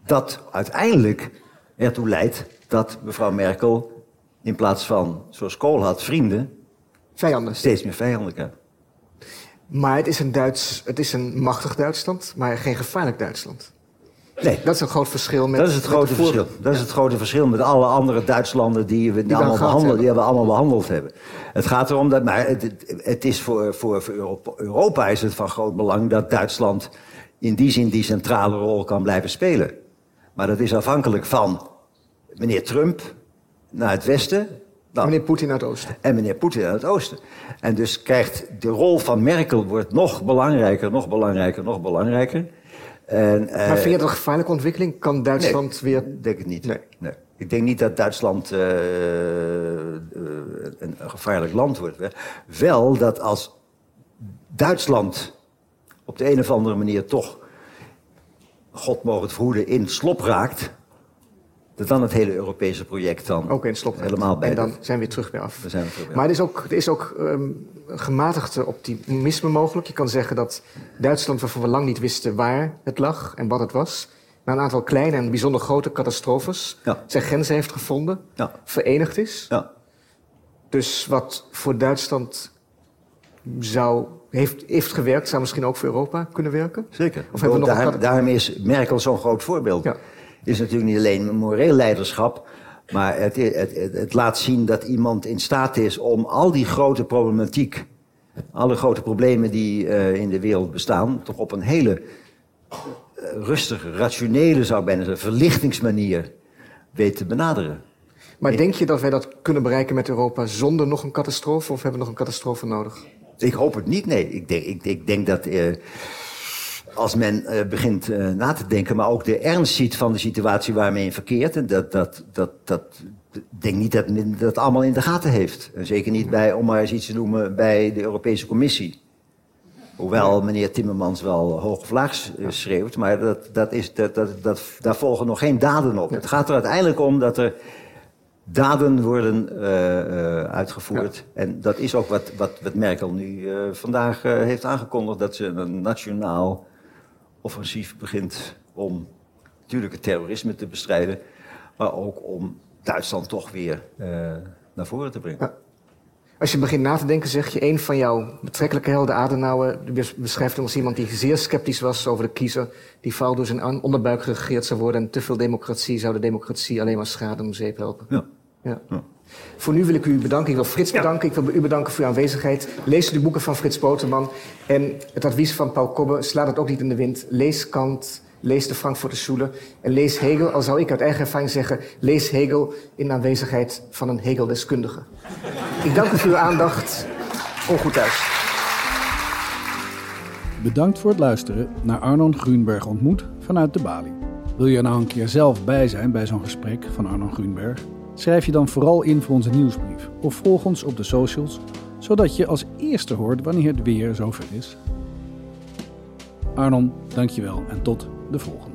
Dat uiteindelijk ertoe leidt dat mevrouw Merkel in plaats van, zoals Kool had, vrienden, Vijanden. steeds meer vijanden krijgt. Maar het is, een Duits, het is een machtig Duitsland, maar geen gevaarlijk Duitsland. Nee, Dat is een groot verschil met... dat is het grote verschil. Dat is het grote verschil met alle andere Duitslanden die we we allemaal, behandeld, hebben. die we allemaal behandeld hebben. Het gaat erom dat, maar het, is voor, voor, voor Europa, Europa is het van groot belang dat Duitsland in die zin die centrale rol kan blijven spelen. Maar dat is afhankelijk van meneer Trump naar het westen. Nou, Meneer Poetin uit het oosten. en meneer Poetin uit het oosten. En dus krijgt de rol van Merkel wordt nog belangrijker, nog belangrijker, nog belangrijker. En, eh, Maar vind je dat een gevaarlijke ontwikkeling? Kan Duitsland weer... ik denk het niet. Nee. Nee. Ik denk niet dat Duitsland eh, eh, een, een gevaarlijk land wordt. Wel dat als Duitsland op de een of andere manier toch, God mogen het verhoeden, in slop raakt, dat dan het hele Europese project dan slop raakt. helemaal bij En dan zijn we weer terug bij af. we zijn er terug bij. Maar er is ook, er is ook ehm, een gematigde optimisme mogelijk. Je kan zeggen dat Duitsland, waarvan we lang niet wisten waar het lag en wat het was, na een aantal kleine en bijzonder grote catastrofes Ja. zijn grenzen heeft gevonden, Ja. verenigd is. Ja. Dus wat voor Duitsland zou, heeft, heeft gewerkt, zou misschien ook voor Europa kunnen werken. Zeker. Of hebben we nog een Daar- kat- daarom is Merkel zo'n groot voorbeeld. Ja. Is natuurlijk niet alleen een moreel leiderschap, maar het, het, het, het laat zien dat iemand in staat is om al die grote problematiek, alle grote problemen die eh, in de wereld bestaan, toch op een hele eh, rustige, rationele, zou ik bijna zeggen, verlichtingsmanier weet te benaderen. Maar denk je dat wij dat kunnen bereiken met Europa zonder nog een catastrofe? Of hebben we nog een catastrofe nodig? Ik hoop het niet, nee. Ik denk, ik, ik denk dat eh, als men eh, begint eh, na te denken, maar ook de ernst ziet van de situatie waar men in verkeert, en dat, dat, dat, dat, ik denk niet dat men dat allemaal in de gaten heeft. En zeker niet bij, om maar eens iets te noemen, bij de Europese Commissie. Hoewel meneer Timmermans wel hoog of laag s- schreeuwt, maar dat, dat is, dat, dat, dat, daar volgen nog geen daden op. Het gaat er uiteindelijk om dat er daden worden eh, eh, uitgevoerd. En dat is ook wat, wat, wat Merkel nu eh, vandaag eh, heeft aangekondigd, dat ze een nationaal offensief begint om natuurlijk het terrorisme te bestrijden, maar ook om Duitsland toch weer eh, naar voren te brengen. Ja. Als je begint na te denken, zeg je een van jouw betrekkelijke helden, Adenauer, beschrijft hem als iemand die zeer sceptisch was over de kiezer, die vooral door zijn onderbuik geregeerd zou worden en te veel democratie zou de democratie alleen maar schade om zeep helpen. Ja. Ja. Ja. Voor nu wil ik u bedanken. Ik wil Frits bedanken. Ik wil u bedanken voor uw aanwezigheid. Lees de boeken van Frits Boterman. En het advies van Paul Kobbe, slaat het ook niet in de wind. Lees Kant, lees de Frankfurter Schule en lees Hegel. Al zou ik uit eigen ervaring zeggen, lees Hegel in aanwezigheid van een Hegel-deskundige. Ik dank u voor uw aandacht. Ongoed thuis. Bedankt voor het luisteren naar Arnon Grunberg ontmoet vanuit de Bali. Wil je er nou een keer zelf bij zijn bij zo'n gesprek van Arnon Grunberg? Schrijf je dan vooral in voor onze nieuwsbrief of volg ons op de socials, zodat je als eerste hoort wanneer het weer zover is. Arnon, dankjewel en tot de volgende.